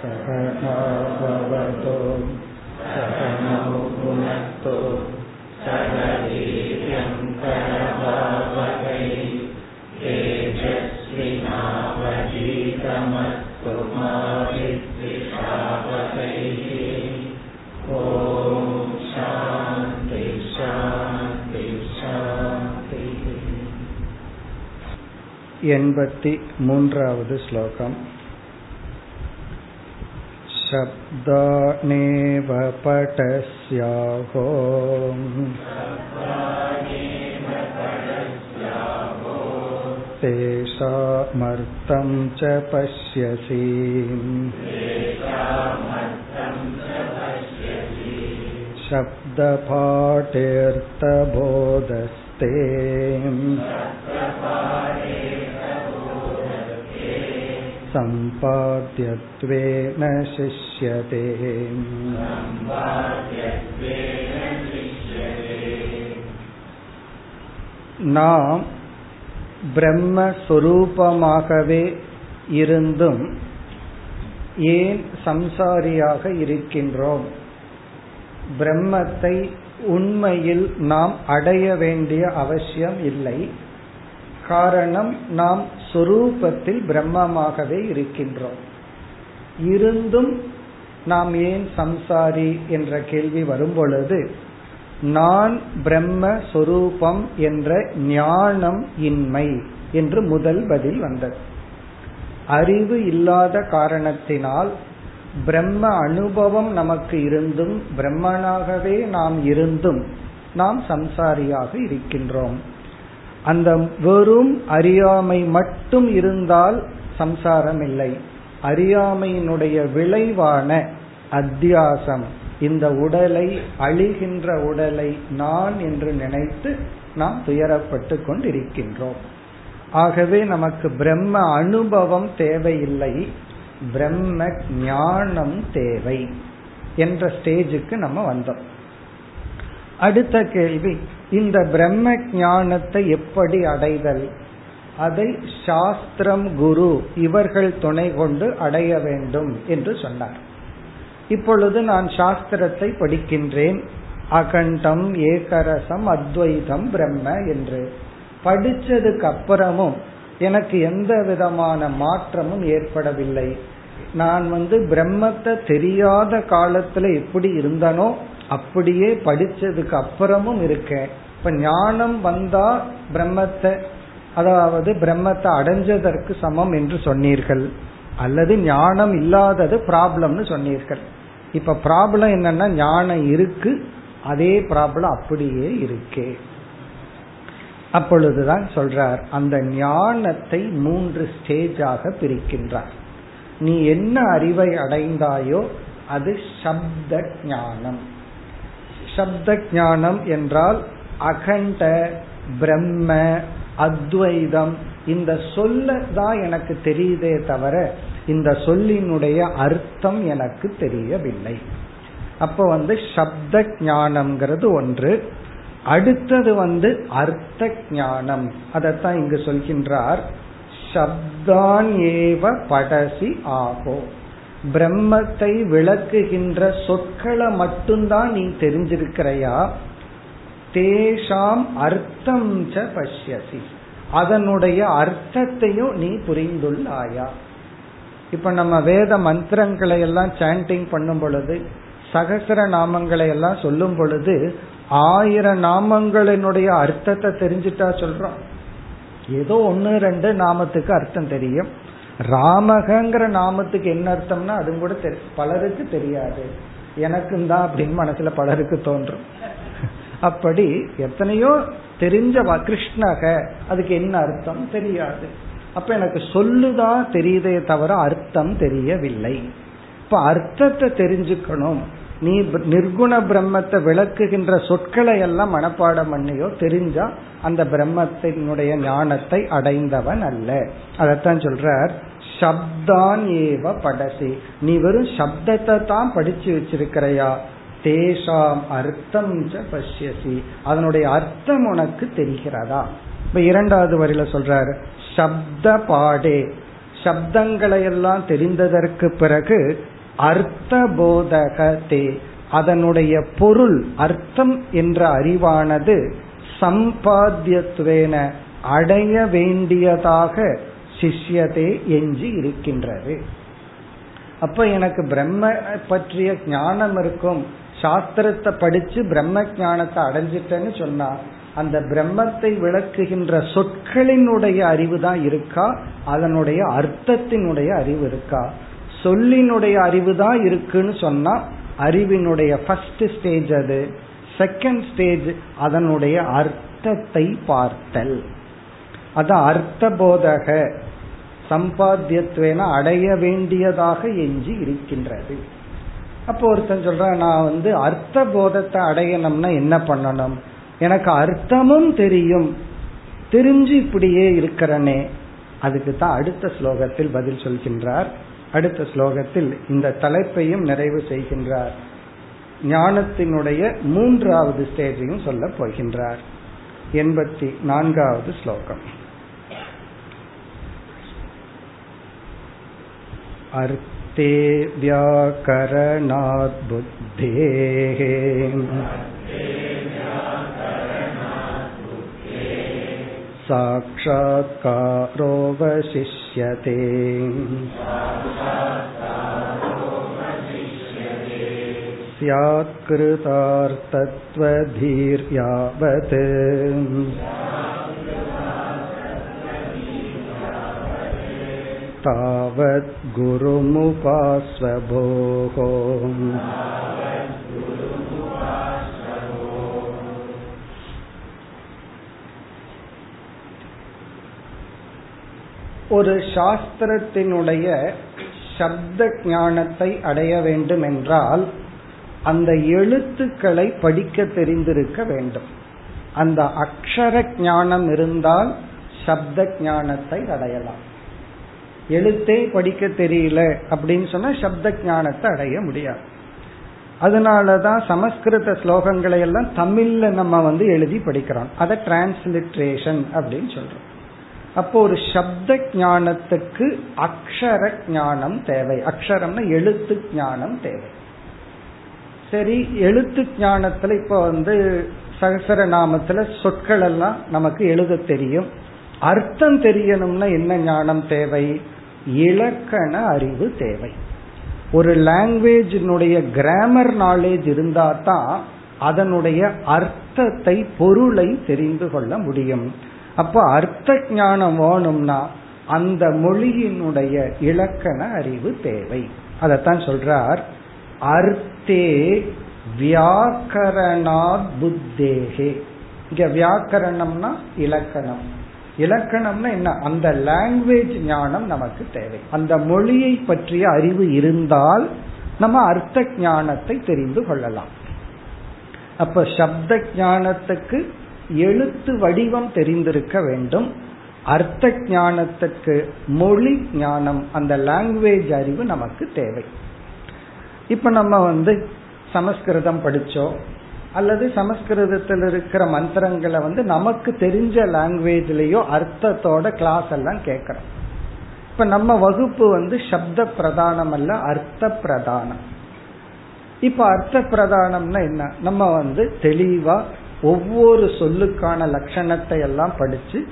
सहनाववतो सहनौ भुनक्तु सह वीर्यङ्करभावकै तेजस्विनावधीतमस्तु मा विद्विषावकैः ॐ शान्ति शान्ति शान्तिः एण्पति मून्रावद् श्लोकम् शब्दानेव पटस्याहो तेषामर्थं च पश्यसि शब्दपाठेऽर्थबोधस्ते सम्पाद्यत्वेन शिष्यते நாம் பிரம்மஸ்வரூபமாகவே இருந்தும் ஏன் சம்சாரியாக இருக்கின்றோம் பிரம்மத்தை உண்மையில் நாம் அடைய வேண்டிய அவசியம் இல்லை காரணம் நாம் சொரூபத்தில் பிரம்மமாகவே இருக்கின்றோம். இருந்தும் நாம் ஏன் சம்சாரி என்ற கேள்வி வரும்பொழுது நான் பிரம்ம சொரூபம் என்ற ஞானம் இன்மை என்று முதல் பதில் வந்தது. அறிவு இல்லாத காரணத்தினால் பிரம்ம அனுபவம் நமக்கு இருந்தும் பிரம்மனாகவே நாம் இருந்தும் நாம் சம்சாரியாக இருக்கின்றோம். அந்த வெறும் அறியாமை மட்டும் இருந்தால் சம்சாரம் இல்லை அறியாமையினுடைய விளைவான அத்தியாசம் இந்த உடலை அழிகின்ற உடலை நான் என்று நினைத்து நாம் துயரப்பட்டு கொண்டிருக்கின்றோம். ஆகவே நமக்கு பிரம்ம அனுபவம் தேவையில்லை. பிரம்ம ஞானம் தேவை என்ற ஸ்டேஜுக்கு நம்ம வந்தோம். அடுத்த கேள்வி இந்த பிரம்ம ஞானத்தை எப்படி அடைதல்? அதை சாஸ்திரம் குரு இவர்கள் துணை கொண்டு அடைய வேண்டும் என்று சொன்னார். இப்பொழுது நான் சாஸ்திரத்தை படிக்கின்றேன். அகண்டம் ஏகரசம் அத்வைதம் பிரம்ம என்று. படிச்சதுக்கு அப்புறமும் எனக்கு எந்த விதமான மாற்றமும் ஏற்படவில்லை. நான் வந்து பிரம்மத்தை தெரியாத காலத்துல எப்படி இருந்தனோ அப்படியே படிச்சதுக்கு அப்புறமும் இருக்கேன் இப்ப ஞானம் வந்தா பிரம்மத்தை அதாவது பிரம்மத்தை அடைஞ்சதற்கு சமம் என்று சொன்னீர்கள். அல்லது ஞானம் இல்லாதது ப்ராப்ளம்னு சொன்னீர்கள். இப்ப ப்ராப்ளம் என்னன்னா ஞானம் இருக்கு அதே ப்ராப்ளம் அப்படியே இருக்கே. அப்பொழுதுதான் சொல்றார் அந்த ஞானத்தை மூன்று ஸ்டேஜாக பிரிக்கின்றார். நீ என்ன அறிவை அடைந்தாயோ அது சப்த ஞானம். சப்த ஞானம் என்றால் அகண்ட பிரம்ம அத்வைதம். இந்த சொல்ல தான் எனக்கு தெரியுதே தவிர இந்த சொல்லினுடைய அர்த்தம் எனக்கு தெரியவில்லை. அப்ப வந்து சப்த ஞானம்ங்கிறது ஒன்று. அடுத்தது வந்து அர்த்த ஞானம் அதைத்தான் இங்கு சொல்கின்றார். சப்தான் ஏவ படசி ஆகோ. பிரம்மத்தை விளக்குகின்ற சொற்களை மட்டும்தான் நீ தெரிஞ்சிருக்கிறையா? தேஷாம் அர்த்தம் ச பஷ்யசி. அதனுடைய அர்த்தத்தையும் நீ புரிந்துள்ளாயா? இப்ப நம்ம வேத மந்திரங்களை எல்லாம் சாண்டிங் பண்ணும் பொழுது சகசர நாமங்களை எல்லாம் சொல்லும் பொழுது ஆயிரம் நாமங்களினுடைய அர்த்தத்தை தெரிஞ்சுட்டா சொல்றோம். ஏதோ ஒன்னு ரெண்டு நாமத்துக்கு அர்த்தம் தெரியும். ராமகங்கிற நாமத்துக்கு என்ன அர்த்தம்னா அது கூட பலருக்கு தெரியாது. எனக்கும் தான் அப்படின்னு மனசுல பலருக்கு தோன்றும். அப்படி எத்தனையோ தெரிஞ்ச கிருஷ்ணக அதுக்கு என்ன அர்த்தம்? தெரியாது. அப்ப எனக்கு சொல்லுதான் தெரியுதே தவிர அர்த்தம் தெரியவில்லை. இப்ப அர்த்தத்தை தெரிஞ்சுக்கணும். நீ நிர்குண பிரம்மத்தை விளக்குகின்ற சொற்களை எல்லாம் மனப்பாடம் பண்ணியோ தெரிஞ்சா அந்த பிரம்மத்தினுடைய ஞானத்தை அடைந்தவன் அல்ல. அதத்தான் சொல்றார் சப்தான் ஏவ படசி. நீ வெறும் சப்தத்தை தான் படிச்சு வச்சிருக்கிறையா? தேஷாம் அர்த்தம் பஷ்யசி. அதனுடைய அர்த்தம் உனக்கு தெரிகிறதா? இப்ப இரண்டாவது வரியில சொல்றாரு சப்த பாடே. சப்தங்களை எல்லாம் தெரிந்ததற்கு பிறகு அர்த்த போதகத்தே. அதனுடைய பொருள் அர்த்தம் என்ற அறிவானது சம்பாத்தியத்துவேன அடைய வேண்டியதாக சிஷ்யதே எஞ்சி இருக்கின்றது. அப்ப எனக்கு பிரம்ம பற்றிய ஞானம் இருக்கும். சாஸ்திரத்தை படிச்சு பிரம்ம ஞானத்தை அடைஞ்சிட்டேன்னு சொன்னா அந்த பிரம்மத்தை விளக்குகின்ற சொற்களினுடைய அறிவு தான் இருக்கா? அதனுடைய அர்த்தத்தினுடைய அறிவு இருக்கா? சொல்லினுடைய அறிவு தான் இருக்குன்னு சொன்னா அறிவினுடைய ஃபர்ஸ்ட் ஸ்டேஜ் அது செகண்ட் ஸ்டேஜ் அதனுடைய அர்த்தத்தை பார்த்தல். அது அர்த்த போதக சம்பாத்தியத்துவேன அடைய வேண்டியதாக எஞ்சி இருக்கின்றது. அப்போ ஒருத்தன் சொல்றான் நான் வந்து அர்த்த போதத்தை அடையணும்னா என்ன பண்ணணும்? எனக்கு அர்த்தமும் தெரியும். தெரிஞ்சு இப்படியே இருக்கிறனே. அதுக்கு தான் அடுத்த ஸ்லோகத்தில் பதில் சொல்கின்றார். அடுத்த ஸ்லோகத்தில் இந்த தலைப்பையும் நிறைவு செய்கின்றார். ஞானத்தினுடைய மூன்றாவது ஸ்டேஜையும் சொல்ல போகின்றார். எண்பத்தி நான்காவது ஸ்லோகம். अर्थे व्याकरणात् बुद्धेः साक्षात्कारोऽवशिष्यते स्यात्कृतार्थत्वधीर्यावत् तावत् गुरुमुपास्वभोः ஒரு சாஸ்திரத்தினுடைய சப்த ஞானத்தை அடைய வேண்டும் என்றால் அந்த எழுத்துக்களை படிக்க தெரிந்திருக்க வேண்டும் அந்த அக்ஷர ஞானம் இருந்தால் சப்த ஞானத்தை அடையலாம் எழுத்தே படிக்க தெரியல அப்படின்னு சொன்னா சப்த ஞானத்தை அடைய முடியாது. அதனாலதான் சமஸ்கிருத ஸ்லோகங்களை எல்லாம் தமிழ்ல நம்ம வந்து எழுதி படிக்கிறோம். அதை டிரான்ஸ்லிட்ரேஷன் அப்படின்னு சொல்றோம். அப்போ ஒரு சப்த ஞானத்துக்கு அக்ஷர ஞானம் தேவை. அக்ஷரம்னா எழுத்து ஞானம் தேவை. சரி எழுத்து ஞானத்துல இப்ப வந்து சகசர நாமத்துல சொற்கள் எல்லாம் நமக்கு எழுத தெரியும். அர்த்தம் தெரியணும்னா என்ன ஞானம் தேவை? இலக்கண அறிவு தேவை. ஒரு லாங்குவேஜினுடைய கிராமர் நாலேஜ் இருந்தா தான் அதனுடைய அர்த்தத்தை பொருளை தெரிந்து கொள்ள முடியும். அப்ப அர்த்த ஞானம் வேணும்னா அந்த மொழியினுடைய இலக்கண அறிவு தேவை. அதத்தான் சொல்றார். அர்த்தே வியாக்கரணா புத்தேகே. இங்க வியாக்கரணம்னா இலக்கணம். இலக்கணம்னா என்ன? அந்த லாங்குவேஜ் ஞானம் நமக்கு தேவை. அந்த மொழியை பற்றிய அறிவு இருந்தால் நம்ம அர்த்த ஞானத்தை தெரிந்து கொள்ளலாம். அப்ப சப்த ஞானத்துக்கு எழுத்து வடிவம் தெரிந்திருக்க வேண்டும். அர்த்த ஞானத்துக்கு மொழி ஞானம் அந்த லாங்குவேஜ் அறிவு நமக்கு தேவை. இப்ப நம்ம வந்து சமஸ்கிருதம் படிச்சோம். அல்லது சமஸ்கிருதத்தில் இருக்கிற மந்திரங்களை வந்து நமக்கு தெரிஞ்ச லாங்குவேஜ்லயோ அர்த்தத்தோட கிளாஸ் எல்லாம் கேட்கறோம். இப்ப நம்ம வகுப்பு வந்து சப்த பிரதானம் அல்ல அர்த்த பிரதானம். இப்ப அர்த்த பிரதானம்னா என்ன? நம்ம வந்து தெளிவா ஒவ்வொரு சொல்லுக்கான லட்சணத்தை எல்லாம் படிச்சு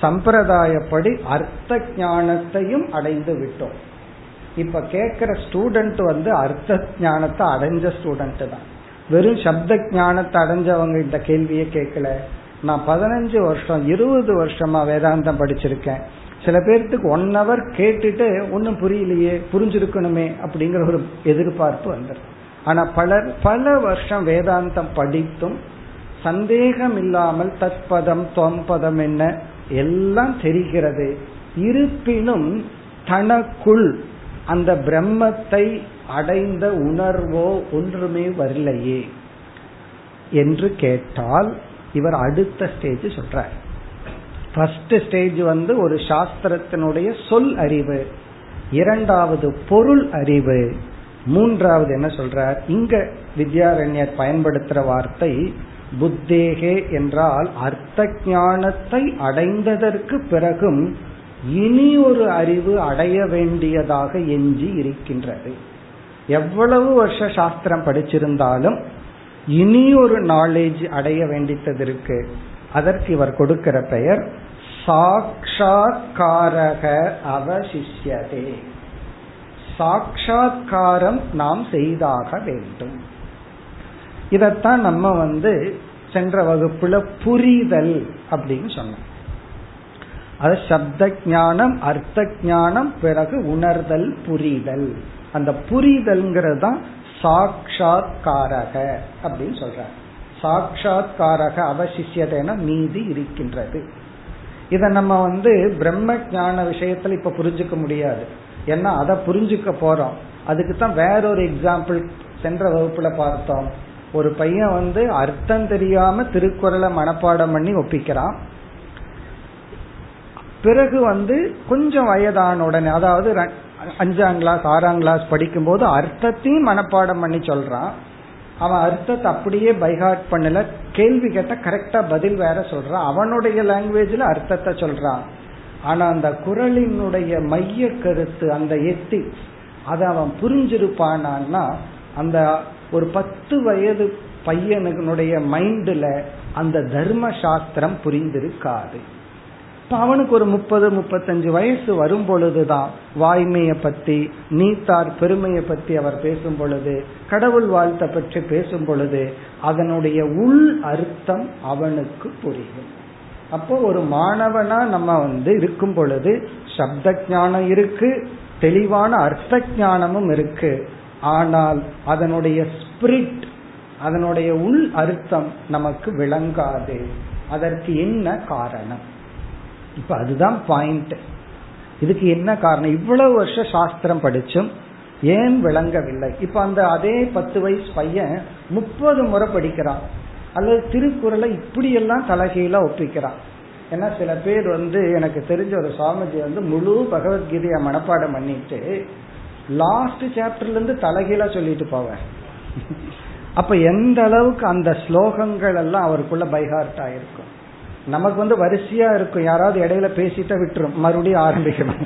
சம்பிரதாயப்படி அர்த்த ஞானத்தையும் அடைந்து விட்டோம். இப்ப கேட்கிற ஸ்டூடெண்ட் வந்து அர்த்த ஞானத்தை அடைஞ்ச ஸ்டூடெண்ட் தான். வெறும் சப்த ஞானத்தை அடைஞ்சவங்க இந்த கேள்வியை கேட்கல. நான் பதினஞ்சு வருஷம் இருபது வருஷமா வேதாந்தம் படிச்சிருக்கேன். சில பேர்த்துக்கு ஒன் ஹவர் கேட்டுட்டு ஒன்னும் புரியலையே புரிஞ்சிருக்கணுமே அப்படிங்கிற ஒரு எதிர்பார்ப்பு வந்துடும் ஆனா பலர் பல வருஷம் வேதாந்தம் படித்தும் சந்தேகம் இல்லாமல் தற்பதம் தொம்பதம் என்ன எல்லாம் தெரிகிறது. இருப்பினும் தனக்குள் அந்த பிரம்மத்தை அடைந்த உணர்வோ ஒன்றுமே வரலையே என்று கேட்டால் இவர் அடுத்த ஸ்டேஜ் சொல்றார். ஃபர்ஸ்ட் ஸ்டேஜ் வந்து ஒரு சாஸ்திரத்தினுடைய சொல் அறிவு இரண்டாவது பொருள் அறிவு மூன்றாவது என்ன சொல்றார்? இங்க வித்யாரண்யர் பயன்படுத்துற வார்த்தை புத்தேகே என்றால் அர்த்த ஞானத்தை அடைந்ததற்கு பிறகும் இனி ஒரு அறிவு அடைய வேண்டியதாக எஞ்சி இருக்கின்றது. எவ்வளவு வருஷ சாஸ்திரம் படிச்சிருந்தாலும் இனி ஒரு நாலேஜ் அடைய வேண்டித்தது இருக்கு. அதற்கு இவர் கொடுக்கிற பெயர் சாட்சா்காரக அவசிஷ்யதே. சாட்சா்காரம் நாம் செய்தாக வேண்டும். இதத்தான் நம்ம வந்து சென்ற வகுப்புல புரிதல் அப்படின்னு சொன்னோம். அது சப்த ஞானம் அர்த்த ஞானம் பிறகு உணர்தல் புரிதல். அந்த புரிதல்ங்கிறது தான் சாட்சா்காரக அப்படின்னு சொல்ற சாட்சா்காரக அவசிஷியதைனா மீதி இருக்கின்றது. இதை நம்ம வந்து பிரம்ம ஞான விஷயத்துல இப்ப புரிஞ்சுக்க முடியாது. ஏன்னா அதை புரிஞ்சுக்க போறோம். அதுக்கு தான் வேறொரு எக்ஸாம்பிள் சென்ற வகுப்புல பார்த்தோம். ஒரு பையன் வந்து அர்த்தம் தெரியாம திருக்குறளை மனப்பாடம் பண்ணி ஒப்பிக்கிறான். பிறகு வந்து கொஞ்சம் வயதான உடனே அதாவது அஞ்சாம் கிளாஸ் ஆறாம் கிளாஸ் படிக்கும் போது அர்த்தத்தையும் மனப்பாடம் பண்ணி சொல்றான். அவன் அர்த்தத்தை அப்படியே பைஹார்ட் பண்ணல. கேள்வி கேட்ட கரெக்டா பதில் வேற சொல்றான். அவனுடைய லாங்குவேஜ்ல அர்த்தத்தை சொல்றான். ஆனா அந்த குரலினுடைய மைய கருத்து அந்த எத்தி அதை அவன் புரிஞ்சிருப்பானான்னா அந்த ஒரு பத்து வயது பையனுடைய மைண்ட்ல அந்த தர்ம சாஸ்திரம் புரிந்திருக்காது. இப்ப அவனுக்கு ஒரு முப்பது முப்பத்தஞ்சு வயசு வரும் பொழுதுதான் வாய்மையை பத்தி நீத்தார் பெருமையை பத்தி அவர் பேசும் பொழுது கடவுள் வாழ்த்தை பற்றி பேசும் பொழுது அதனுடைய உள் அர்த்தம் அவனுக்கு புரியும். அப்போ ஒரு மாணவனா நம்ம வந்து இருக்கும் பொழுது சப்த ஞானம் இருக்கு தெளிவான அர்த்த ஞானமும் இருக்கு. ஆனால் அதனுடைய ஸ்பிரிட் அதனுடைய உள் அர்த்தம் நமக்கு விளங்காது. அதற்கு என்ன காரணம்? இப்ப அதுதான் பாயிண்ட் இதுக்கு என்ன காரணம்? இவ்வளவு வருஷம் சாஸ்திரம் படிச்சும் ஏன் விளங்கவில்லை? இப்ப அந்த அதே பத்து வயசு பையன் முப்பது முறை படிக்கிறான். அல்லது திருக்குறளை இப்படியெல்லாம் தலைகீழா ஒப்பிக்கிறான். ஏன்னா சில பேர் வந்து எனக்கு தெரிஞ்ச ஒரு சுவாமிஜி வந்து முழு பகவத்கீதைய மனப்பாடம் பண்ணிட்டு லாஸ்ட் சாப்டர்ல இருந்து தலைகீழா சொல்லிட்டு போவேன் அப்ப எந்த அளவுக்கு அந்த ஸ்லோகங்கள் எல்லாம் அவருக்குள்ள பைஹார்ட் ஆயிருக்கும் நமக்கு வந்து வரிசையா இருக்கும். யாராவது இடையில பேசிட்டா விட்டுரும். மறுபடியும் ஆரம்பிக்கணும்.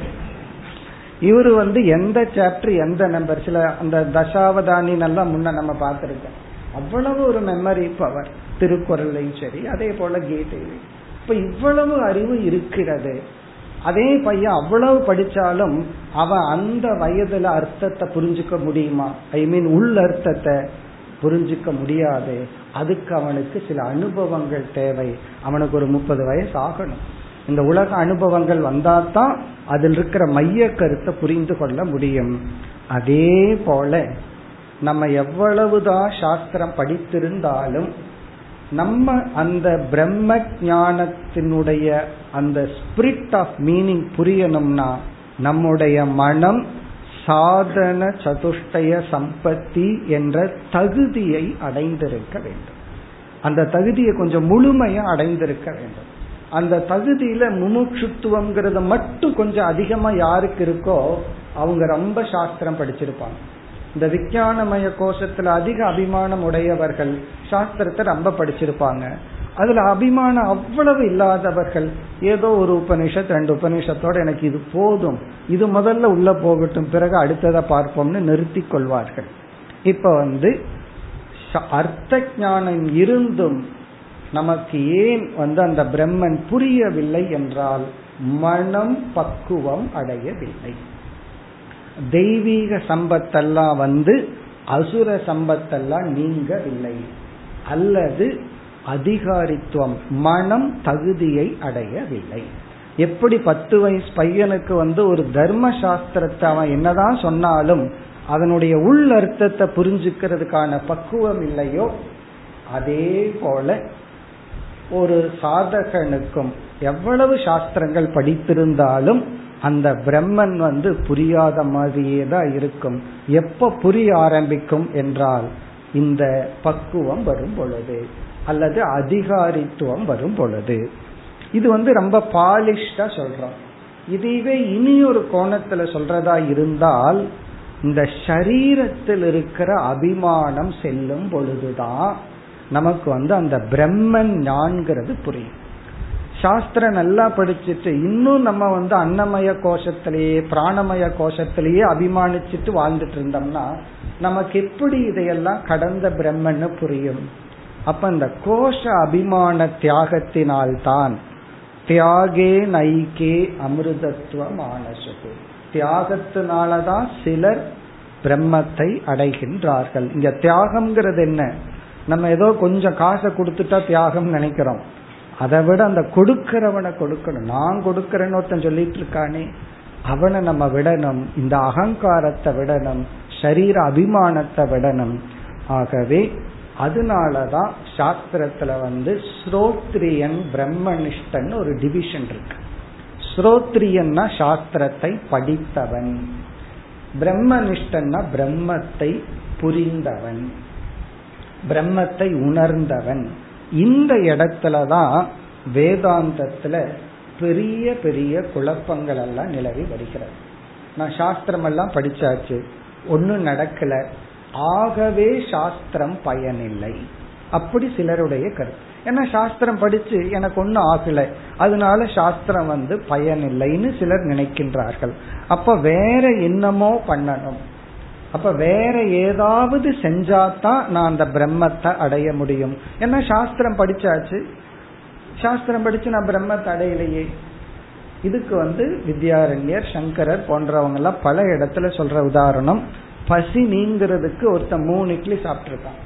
இவரு வந்து எந்த சாப்டர் எந்த நம்பர் சில அந்த தசாவதானி நல்லா முன்ன நம்ம பார்த்திருக்கோம். அவ்வளவு ஒரு மெமரி பவர் திருக்குறளையும் சரி அதே போல கீதையிலையும் இப்ப இவ்வளவு அறிவு இருக்கிறது. அதே பையன் அவ்வளவு படிச்சாலும் அவன் அந்த வயதுல அர்த்தத்தை புரிஞ்சுக்க முடியுமா? ஐ மீன் உள் அர்த்தத்தை புரிஞ்சுக்க முடியாது. அதுக்கு அவனுக்கு சில அனுபவங்கள் தேவை. அவனுக்கு ஒரு முப்பது வயசு ஆகணும். இந்த உலக அனுபவங்கள் வந்தாதான் அதில் இருக்கிற மைய கருத்தை புரிந்து கொள்ள முடியும். அதே போல நம்ம எவ்வளவுதான் சாஸ்திரம் படித்திருந்தாலும் நம்ம அந்த பிரம்ம ஞானத்தினுடைய அந்த ஸ்பிரிட் ஆஃப் மீனிங் புரியணும்னா நம்முடைய மனம் சாதன சதுஷ்டய சம்பத்தி என்ற தகுதியை அடைந்திருக்க வேண்டும். அந்த தகுதியை கொஞ்சம் முழுமையா அடைந்திருக்க வேண்டும். அந்த தகுதியில முமுட்சுத்துவம்ங்கிறத மட்டும் கொஞ்சம் அதிகமா யாருக்கு இருக்கோ அவங்க ரொம்ப சாஸ்திரம் படிச்சிருப்பாங்க. இந்த விஞ்ஞானமய கோஷத்துல அதிக அபிமானம் உடையவர்கள் சாஸ்திரத்தை ரொம்ப படிச்சிருப்பாங்க. அதுல அபிமானம் அவ்வளவு இல்லாதவர்கள். ஏதோ ஒரு உபனிஷத் ரெண்டு உபனிஷத்தோட எனக்கு இது போதும். இது முதல்ல உள்ள போகட்டும் பிறகு அடுத்ததை பார்ப்போம்னு நிறுத்தி கொள்வார்கள். இப்ப வந்து அர்த்த ஞானம் இருந்தும் நமக்கு ஏன் வந்து அந்த பிரம்மன் புரியவில்லை என்றால் மனம் பக்குவம் அடையவில்லை. தெய்வீக சம்பத்தெல்லாம் வந்து அசுர சம்பத்தெல்லாம் நீங்கவில்லை. அல்லது அதிகாரித்துவம் மனம் தகுதியை அடையவில்லை. எப்படி பத்து வயசு பையனுக்கு வந்து ஒரு தர்ம சாஸ்திரத்தை அவன் என்னதான் சொன்னாலும் அதனுடைய உள் அர்த்தத்தை புரிஞ்சுக்கிறதுக்கான பக்குவம் இல்லையோ அதே போல ஒரு சாதகனுக்கும் எவ்வளவு சாஸ்திரங்கள் படித்திருந்தாலும் அந்த பிரம்மன் வந்து புரியாத மாதிரியே தான் இருக்கும். எப்ப புரிய ஆரம்பிக்கும் என்றால் இந்த பக்குவம் வரும் பொழுது. அல்லது அதிகாரித்துவம் வரும் பொழுது. இது வந்து ரொம்ப பாலிஷ்டா சொல்றோம். இதுவே இனி ஒரு கோணத்துல சொல்றதா இருந்தால் இந்த சரீரத்தில் இருக்கிற அபிமானம் செல்லும் பொழுதுதான் நமக்கு வந்து அந்த பிரம்மன் ஞான்கிறது புரியும். சாஸ்திரம் நல்லா படிச்சுட்டு இன்னும் நம்ம வந்து அன்னமய கோஷத்திலேயே பிராணமய கோஷத்திலேயே அபிமானிச்சுட்டு வாழ்ந்துட்டு இருந்தோம்னா நமக்கு எப்படி இதையெல்லாம் கடந்த பிரம்மன்னு புரியும்? அப்ப இந்த கோஷ அபிமான தியாகத்தினால்தான் தியாகே நைகே அமிர்தத்துவம் மானசுகு தியாகத்தினாலதான் சிலர் பிரம்மத்தை அடைகின்றார்கள். இங்க தியாகம்ங்கிறது என்ன? நம்ம ஏதோ கொஞ்சம் காசை கொடுத்துட்டா தியாகம் நினைக்கிறோம். அதை விட அந்த கொடுக்கிறவனை கொடுக்கணும். நான் கொடுக்கிறேன்னு ஒருத்தன் சொல்லிட்டு இருக்கானே அவனை நம்ம விடணும். இந்த அகங்காரத்தை விடணும். சரீர அபிமானத்தை விடணும். ஆகவே அதனாலதான் சாஸ்திரத்துல வந்து ஸ்ரோத்ரியன் பிரம்மனிஷ்டன் ஒரு டிவிஷன் இருக்கு. ஸ்ரோத்ரியன்னா சாஸ்திரத்தை படித்தவன். பிரம்மனிஷ்டன்னா பிரம்மத்தை புரிந்தவன். பிரம்மத்தை உணர்ந்தவன். இந்த இடத்துலதான் வேதாந்தத்துல பெரிய பெரிய குழப்பங்கள் எல்லாம் நிலவி வருகிறது. நான் சாஸ்திரம் எல்லாம் படிச்சாச்சு. ஒன்னும் நடக்கல. ஆகவே சாஸ்திரம் பயனில்லை. அப்படி சிலருடைய கருத்து. ஏன்னா சாஸ்திரம் படிச்சு எனக்கு ஒன்னும் ஆகல. அதனால சாஸ்திரம் வந்து பயனில்லைன்னு சிலர் நினைக்கின்றார்கள். அப்ப வேற என்னமோ பண்ணணும். அப்ப வேற ஏதாவது செஞ்சாதான் நான் அந்த பிரம்மத்தை அடைய முடியும். ஏன்னா சாஸ்திரம் படிச்சாச்சு. சாஸ்திரம் படிச்சு நான் பிரம்மத்தை அடையலையே. இதுக்கு வந்து வித்யாரண்யர் சங்கரர் போன்றவங்க எல்லாம் பல இடத்துல சொல்ற உதாரணம். பசி நீங்கிறதுக்கு ஒருத்தன் மூணு இட்லி சாப்பிட்டுருக்கான்.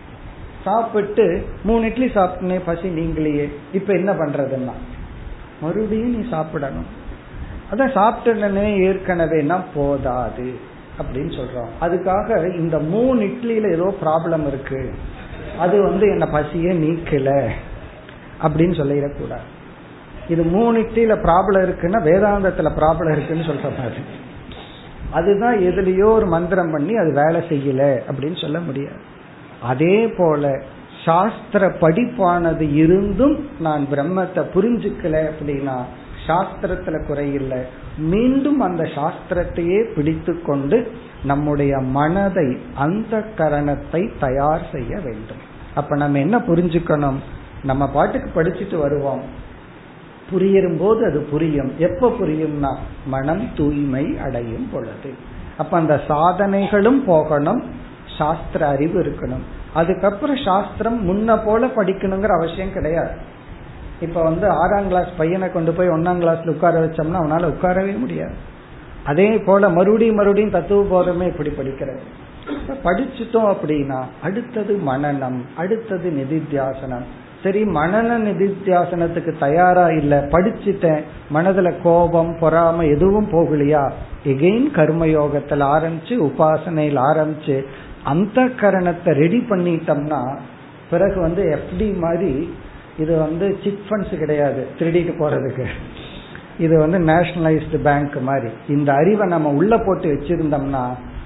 சாப்பிட்டு மூணு இட்லி சாப்பிட்டனே பசி நீங்களையே இப்ப என்ன பண்றதுன்னா? மறுபடியும் நீ சாப்பிடணும். அதான் சாப்பிட்டனே ஏற்கனவேனா போதாது அப்படின்னு சொல்றோம். அதுக்காக இந்த மூணு இட்லியில ஏதோ ப்ராப்ளம் இருக்கு. அது வந்து என்ன பசியே நீக்கல அப்படின்னு சொல்லிடக்கூடாது. இது மூணு இட்லியில ப்ராப்ளம் இருக்குன்னா வேதாந்தத்துல ப்ராப்ளம் இருக்குன்னு சொல்ற மாதிரி. அதுதான் எதுலயோ ஒரு மந்திரம் பண்ணி அது வேலை செய்யல அப்படின்னு சொல்ல முடியாது. அதே போல சாஸ்திர படிப்பானது இருந்தும் நான் பிரம்மத்தை புரிஞ்சுக்கல அப்படின்னா சாஸ்திரத்துல குறையில்லை மீண்டும் அந்த சாஸ்திரத்தையே பிடித்து கொண்டு நம்முடைய மனதை அந்த கரணத்தை தயார் செய்ய வேண்டும். அப்ப நம்ம என்ன புரிஞ்சுக்கணும்? நம்ம பாட்டுக்கு படிச்சுட்டு வருவோம். புரியும் போது அது புரியும். எப்ப புரியும்னா மனம் தூய்மை அடையும் பொழுது. அப்ப அந்த சாதனைகளும் போகணும் சாஸ்திர அறிவு இருக்கணும். அதுக்கப்புறம் சாஸ்திரம் முன்ன போல படிக்கணுங்கிற அவசியம் கிடையாது. இப்ப வந்து ஆறாம் கிளாஸ் பையனை கொண்டு போய் ஒன்னாம் கிளாஸ்ல உட்கார வச்சோம்னா அவனால உட்காரவே முடியாது. அதே போல மறுபடியும் மறுபடியும் தத்துவ போதமே இப்படி படிக்கிறது. படிச்சுட்டோம் அப்படின்னா அடுத்தது மனநம் அடுத்தது நிதித்தியாசனம் சரி மனநல நிதித்தியாசனத்துக்கு தயாரா இல்ல படிச்சுட்டேன். மனதுல கோபம் பொறாம எதுவும் போகலையா? எகெயின் கர்மயோகத்தில் ஆரம்பிச்சு உபாசனையில் ஆரம்பிச்சு அந்த கரணத்தை ரெடி பண்ணிட்டோம்னா பிறகு வந்து எஃப்டி மாதிரி இது வந்து சிட் ஃபண்ட்ஸ் கிடையாது திருடிட்டு போறதுக்கு. இது வந்து நேஷனலைஸ்டு பேங்க் மாதிரி. இந்த அறிவை நம்ம உள்ள போட்டு வச்சிருந்தோம்னா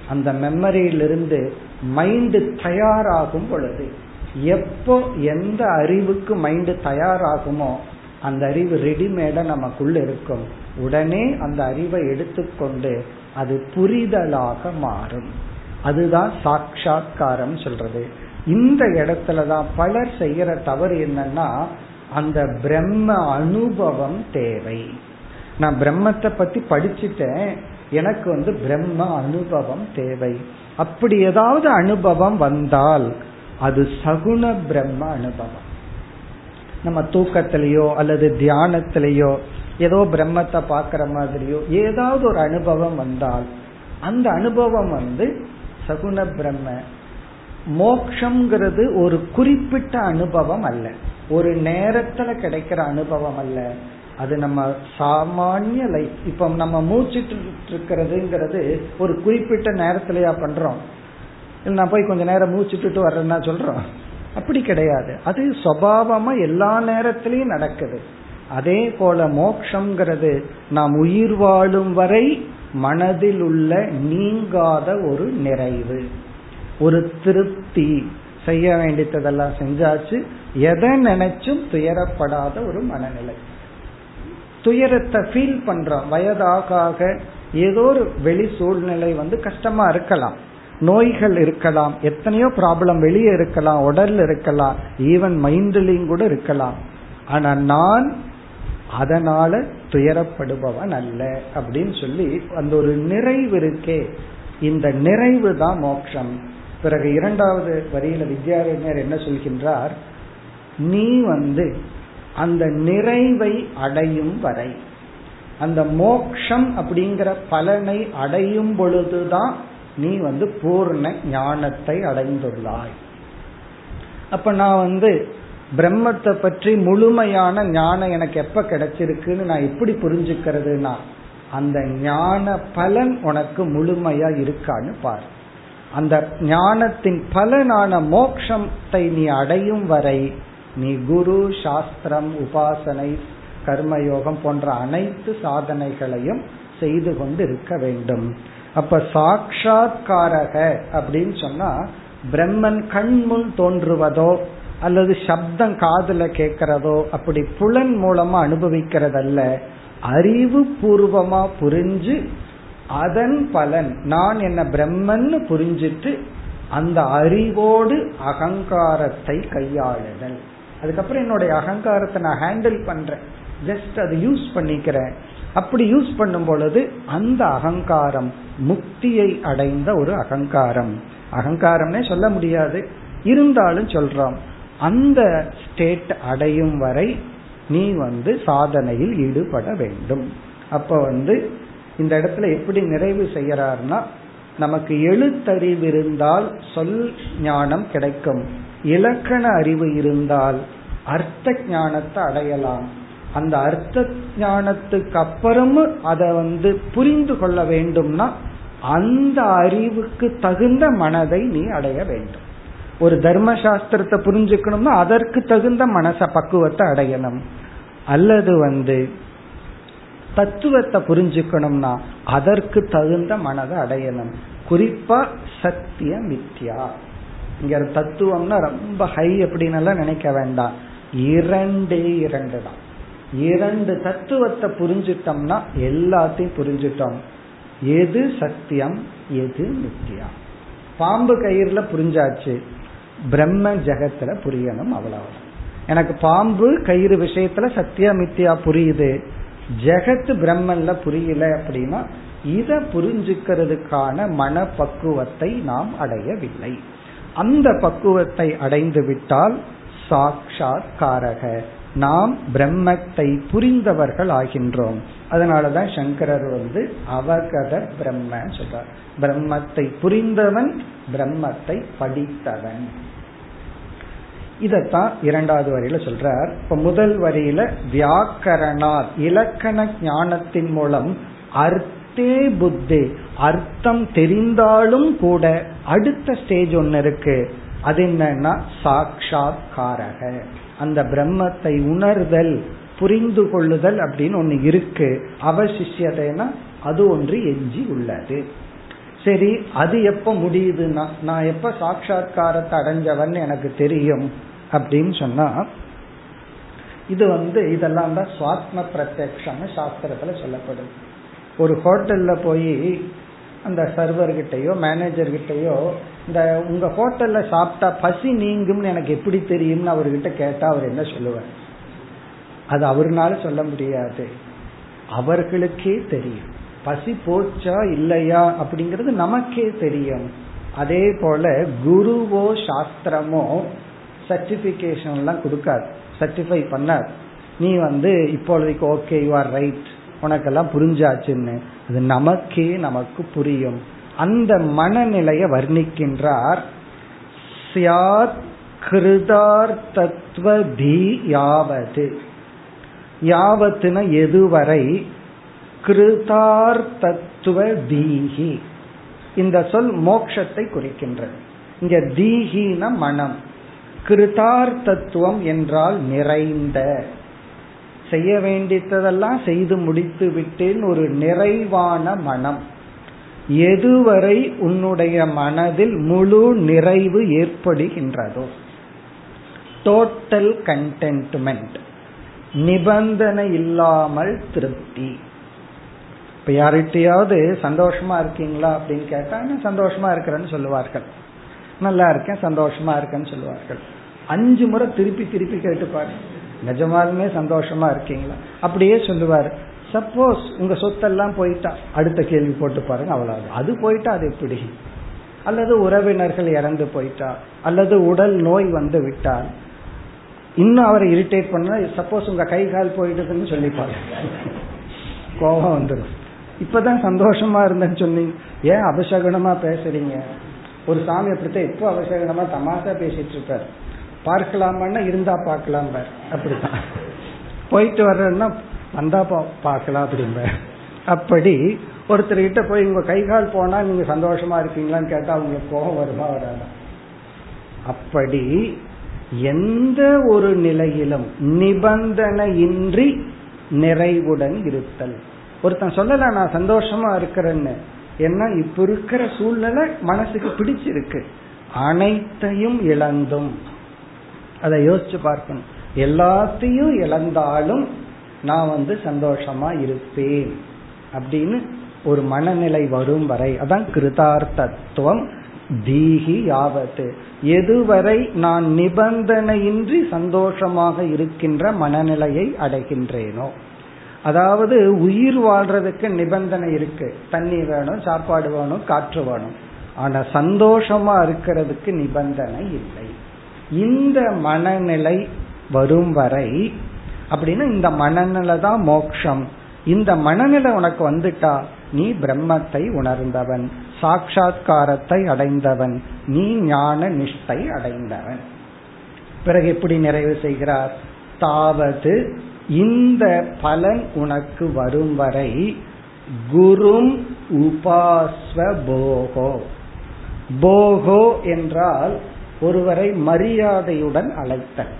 அந்த மெமரியிலிருந்து மைண்டு தயாராகும் பொழுது எப்போ எந்த அறிவுக்கு மைண்டு தயாராகுமோ அந்த அறிவு ரெடிமேடா நமக்குள்ள இருக்கும். உடனே அந்த அறிவை எடுத்துக்கொண்டு அது புரிதலாக மாறும். அதுதான் சாட்சா்காரம் சொல்றது. இந்த இடத்துலதான் பலர் செய்யற தவறு என்னன்னா அந்த பிரம்ம அனுபவம் தேவை. நான் பிரம்மத்தை பத்தி படிச்சுட்டேன். எனக்கு வந்து பிரம்ம அனுபவம் தேவை. அப்படி ஏதாவது அனுபவம் வந்தால் அது சகுண பிரம்ம அனுபவம். நம்ம தூக்கத்திலேயோ அல்லது தியானத்திலேயோ ஏதோ பிரம்மத்தை பார்க்கிற மாதிரியோ ஏதாவது ஒரு அனுபவம் வந்தால் அந்த அனுபவம் வந்து சகுண பிரம்ம. மோக்ஷங்கிறது ஒரு குறிப்பிட்ட அனுபவம் அல்ல. ஒரு நேரத்துல கிடைக்கிற அனுபவம் அல்ல. அது நம்ம சாமானிய லைஃப் இப்ப நம்ம மூச்சுட்டு இருக்கிறதுங்கிறது ஒரு குறிப்பிட்ட நேரத்திலயா பண்றோம். நான் போய் கொஞ்ச நேரம் மூச்சுட்டு வர்றேன்னா சொல்றோம். அப்படி கிடையாது. அது சுவாவமா எல்லா நேரத்திலையும் நடக்குது. அதே போல மோக்ஷங்கிறது நாம் உயிர் வாழும் வரை மனதில் உள்ள நீங்காத ஒரு நிறைவு. ஒரு திருப்தி. செய்ய வேண்டியதெல்லாம் செஞ்சாச்சு. எதை நினைச்சும் துயரப்படாத ஒரு மனநிலை. துயரத்தை ஃபீல் பண்றோம். வயதாக ஏதோ ஒரு வெளி சூழ்நிலை வந்து கஷ்டமா இருக்கலாம். நோய்கள் இருக்கலாம். எத்தனையோ ப்ராப்ளம் வெளியே இருக்கலாம் உடல்ல இருக்கலாம் ஈவன் மைண்ட்லயும் கூட இருக்கலாம். ஆனா நான் அதனால துயரப்படுபவன் அல்ல அப்படின்னு சொல்லி அந்த ஒரு நிறைவு இருக்கே. இந்த நிறைவு தான் மோட்சம். பிறகு இரண்டாவது வரியில வித்யாரண்யர் என்ன சொல்கின்றார்? நீ வந்து அந்த நிறைவை அடையும் வரை. அந்த மோக்ஷம் அப்படிங்கிற பலனை அடையும் பொழுதுதான் நீ வந்து பூர்ண ஞானத்தை அடைந்துள்ளாய். அப்ப நான் வந்து பிரம்மத்தை பற்றி முழுமையான ஞானம் எனக்கு எப்ப கிடைச்சிருக்குன்னு நான் எப்படி புரிஞ்சுக்கிறதுனா அந்த ஞான பலன் உனக்கு முழுமையா இருக்கான்னு பாரு. அந்த ஞானத்தின் பலனான மோக்ஷத்தை நீ அடையும் வரை நீ குரு சாஸ்திரம் உபாசனை கர்மயோகம் போன்ற அனைத்து சாதனைகளையும் செய்து கொண்டு இருக்க வேண்டும். அப்ப சாட்சா்காரக அப்படின்னு சொன்னா பிரம்மன் கண் முன் தோன்றுவதோ அல்லது சப்தம் காதுல கேட்கிறதோ அப்படி புலன் மூலமா அனுபவிக்கிறதல்ல. அறிவு பூர்வமா புரிஞ்சு அதன் பலன் நான் என்ன பிரம்மன்னு புரிஞ்சிட்டு அந்த அறிவோடு அகங்காரத்தை கையாளுதல். அதுக்கப்புறம் என்னுடைய அகங்காரத்தை நான் ஹேண்டில் பண்றேன். ஜஸ்ட் அதை யூஸ் பண்ணிக்கிறேன். அப்படி யூஸ் பண்ணும் பொழுது அந்த அகங்காரம் முக்தியை அடைந்த ஒரு அகங்காரம். அகங்காரம்னே சொல்ல முடியாது. இருந்தாலும் சொல்றோம். அந்த ஸ்டேட் அடையும் வரை நீ வந்து சாதனையில் ஈடுபட வேண்டும். அப்ப வந்து இந்த இடத்துல எப்படி நிறைவு செய்யறாருன்னா நமக்கு எழுத்தறிவு இருந்தால் சொல் ஞானம் கிடைக்கும். இலக்கண அறிவு இருந்தால் அர்த்த ஞானத்தை அடையலாம். அந்த அர்த்த ஞானத்துக்கு அப்புறமும் அதை வந்து புரிந்து கொள்ள வேண்டும்னா அந்த அறிவுக்கு தகுந்த மனதை நீ அடைய வேண்டும். ஒரு தர்மசாஸ்திரத்தை புரிஞ்சுக்கணும்னா அதற்கு தகுந்த மனச பக்குவத்தை அடையணும். அல்லது வந்து தத்துவத்தை புரிஞ்சுக்கணும்னா அதற்கு தகுந்த மனதை அடையணும். குறிப்பா சத்திய மித்யா. இங்க தத்துவம்னா ரொம்ப ஹை அப்படின்னு நினைக்க வேண்டாம். இரண்டே இரண்டு தான். இரண்டு தத்துவத்தை புரிஞ்சிட்டோம்னா எல்லாத்தையும் புரிஞ்சிட்டோம். எது சத்தியம் எது மித்தியா பாம்பு கயிறுல புரிஞ்சாச்சு. பிரம்ம ஜெகத்துல புரியணும் அவ்வளவு எனக்கு பாம்பு கயிறு விஷயத்துல சத்திய மித்தியா புரியுது. ஜெகத்து பிரம்மன்ல புரியல அப்படின்னா இத புரிஞ்சுக்கிறதுக்கான மன பக்குவத்தை நாம் அடையவில்லை. அந்த பக்குவத்தை அடைந்து விட்டால் சாட்சாத் காரக நாம் பிரம்மத்தை புரிந்தவர்கள் ஆகின்றோம். அதனாலதான் சங்கரர் வந்து அவகத பிரம்ம சொல்றார். பிரம்மத்தை புரிந்தவன் பிரம்மத்தை படித்தவன். இதத்தான் இரண்டாவது வரியில சொல்றார். இப்ப முதல் வரியில வியாக்கரணார் இலக்கண ஞானத்தின் மூலம் அர்த்தே புத்தி அர்த்தம் தெரிந்தாலும் கூட அடுத்த ஸ்டேஜ் ஒன்னு இருக்கு. அது என்னன்னா சாட்சாத் காரக அந்த பிரம்மத்தை உணர்தல் புரிந்து கொள்ளுதல் அப்படின்னு ஒண்ணு இருக்கு. அவசிஷ்யதைனா அது ஒன்று எஞ்சி உள்ளது. சரி அது எப்ப முடியுதுன்னா நான் எப்ப சாட்சா்காரத்தை அடைஞ்சவன் எனக்கு தெரியும் அப்படின்னு சொன்னா இது வந்து இதெல்லாம் தான் சுவாத்ம பிரத்யக்ஷம்னு சாஸ்திரத்துல சொல்லப்படுது. ஒரு ஹோட்டல்ல போய் அந்த சர்வர்கிட்டயோ மேனேஜர்கிட்டயோ இந்த உங்க ஹோட்டல்ல சாப்பிட்டா பசி நீங்கும்னு எனக்கு எப்படி தெரியும்னு அவர்கிட்ட கேட்டா அவர் என்ன சொல்லுவார்? அது அவர்னால சொல்ல முடியாது. அவர்களுக்கே தெரியும். பசி போச்சா இல்லையா அப்படிங்கிறது நமக்கே தெரியும். அதே போல குருவோ சாஸ்திரமோ சர்டிபிகேஷன் எல்லாம் கொடுக்காது. சர்டிஃபை பண்ணார். நீ வந்து இப்பொழுதைக்கு ஓகே யூ ஆர் ரைட் உனக்கெல்லாம் புரிஞ்சாச்சுன்னு. அது நமக்கே நமக்கு புரியும். அந்த மனநிலையை வர்ணிக்கின்றார். சியாத் கிருதார்த்தத்வ தி யாவது. யாவத்துன எதுவரை? கிருதார்த்தத்துவ தீஹி. இந்த சொல் மோக்ஷத்தை குறிக்கின்றது. இங்க தீஹின மனம். கிருதார்த்தத்துவம் என்றால் நிறைந்த. செய்ய வேண்டியதெல்லாம் செய்து முடித்து விட்டேன் ஒரு நிறைவான மனம். எதுவரை உன்னுடைய மனதில் முழு நிறைவு ஏற்படுகின்றதோ? டோட்டல் கண்டென்ட்மெண்ட் நிபந்தனை இல்லாமல் திருப்தி. இப்ப யார்கிட்டயாவது சந்தோஷமா இருக்கீங்களா அப்படின்னு கேட்டா சந்தோஷமா இருக்கிறேன்னு சொல்லுவார்கள். நல்லா இருக்கேன் சந்தோஷமா இருக்கேன்னு சொல்லுவார்கள். அஞ்சு முறை திருப்பி திருப்பி கேட்டு நிஜமாலுமே சந்தோஷமா இருக்கீங்களா? அப்படியே சொல்லுவார். சப்போஸ் உங்க சொத்தெல்லாம் போயிட்டா. அடுத்த கேள்வி போட்டு பாருங்க அவ்வளவு அது போயிட்டா அது எப்படி? அல்லது உறவினர்கள் இறந்து போயிட்டா? அல்லது உடல் நோய் வந்து விட்டால் இன்னும் அவரை இரிட்டேட் பண்ண சப்போஸ் உங்க கை கால் போயிடுதுன்னு சொல்லிப்பாரு கோபம் வந்துடும் இப்பதான் சந்தோஷமா இருந்தேன்னு சொன்னீங்க. ஏன் அபசகுணமா பேசுறீங்க? ஒரு சாமி அப்படித்தான் எப்போ அபசகுணமா தமாசா பேசிட்டு இருப்பார்? பார்க்கலாமான்னா இருந்தா பார்க்கலாம் அப்படிதான் போயிட்டு வர்றேன்னா வந்தா பார்க்கலாம் அப்படிம்ப. அப்படி ஒருத்தர்கிட்ட போய் உங்க கை கால் போனா நீங்க சந்தோஷமா இருக்கீங்களான்னு கேட்டா அவங்களுக்கு கோபம் வருமா வராதா? அப்படி எந்த ஒரு நிலையிலும் நிபந்தனையின்றி நிறைவுடன் இருத்தல். ஒருத்தன் சொல்லல நான் சந்தோஷமா இருக்கிறேன்னு. ஏன்னா இப்ப இருக்கிற சூழ்நிலை மனசுக்கு பிடிச்சிருக்கு. அனைத்தையும் இழந்தும். அதை யோசிச்சு பார்க்கணும். எல்லாத்தையும் இழந்தாலும் நான் வந்து சந்தோஷமா இருப்பேன் அப்படின்னு ஒரு மனநிலை வரும் வரை அதான் கிருதார்த்தத்துவம் தீகி யாவத்து எதுவரை நான் நிபந்தனையின்றி சந்தோஷமாக இருக்கின்ற மனநிலையை அடைகின்றேனோ. அதாவது உயிர் வாழ்றதுக்கு நிபந்தனை இருக்கு. தண்ணி வேணும் சாப்பாடு வேணும் காற்று வேணும். ஆனா சந்தோஷமா இருக்கிறதுக்கு நிபந்தனை இல்லை. இந்த மனநிலை வரும் வரை அப்படின்னா இந்த மனநிலை தான் மோக்ஷம். இந்த மனநிலை உனக்கு வந்துட்டா நீ பிரம்மத்தை உணர்ந்தவன் சாட்சா்காரத்தை அடைந்தவன் நீ ஞான நிஷ்டை அடைந்தவன். பிறகு எப்படி நிறைவு செய்கிறார்? தாவது இந்த பலன் உனக்கு வரும் வரை குரும் உபாஸ்வ போகோ. போகோ என்றால் ஒருவரை மரியாதையுடன் அழைத்தல்.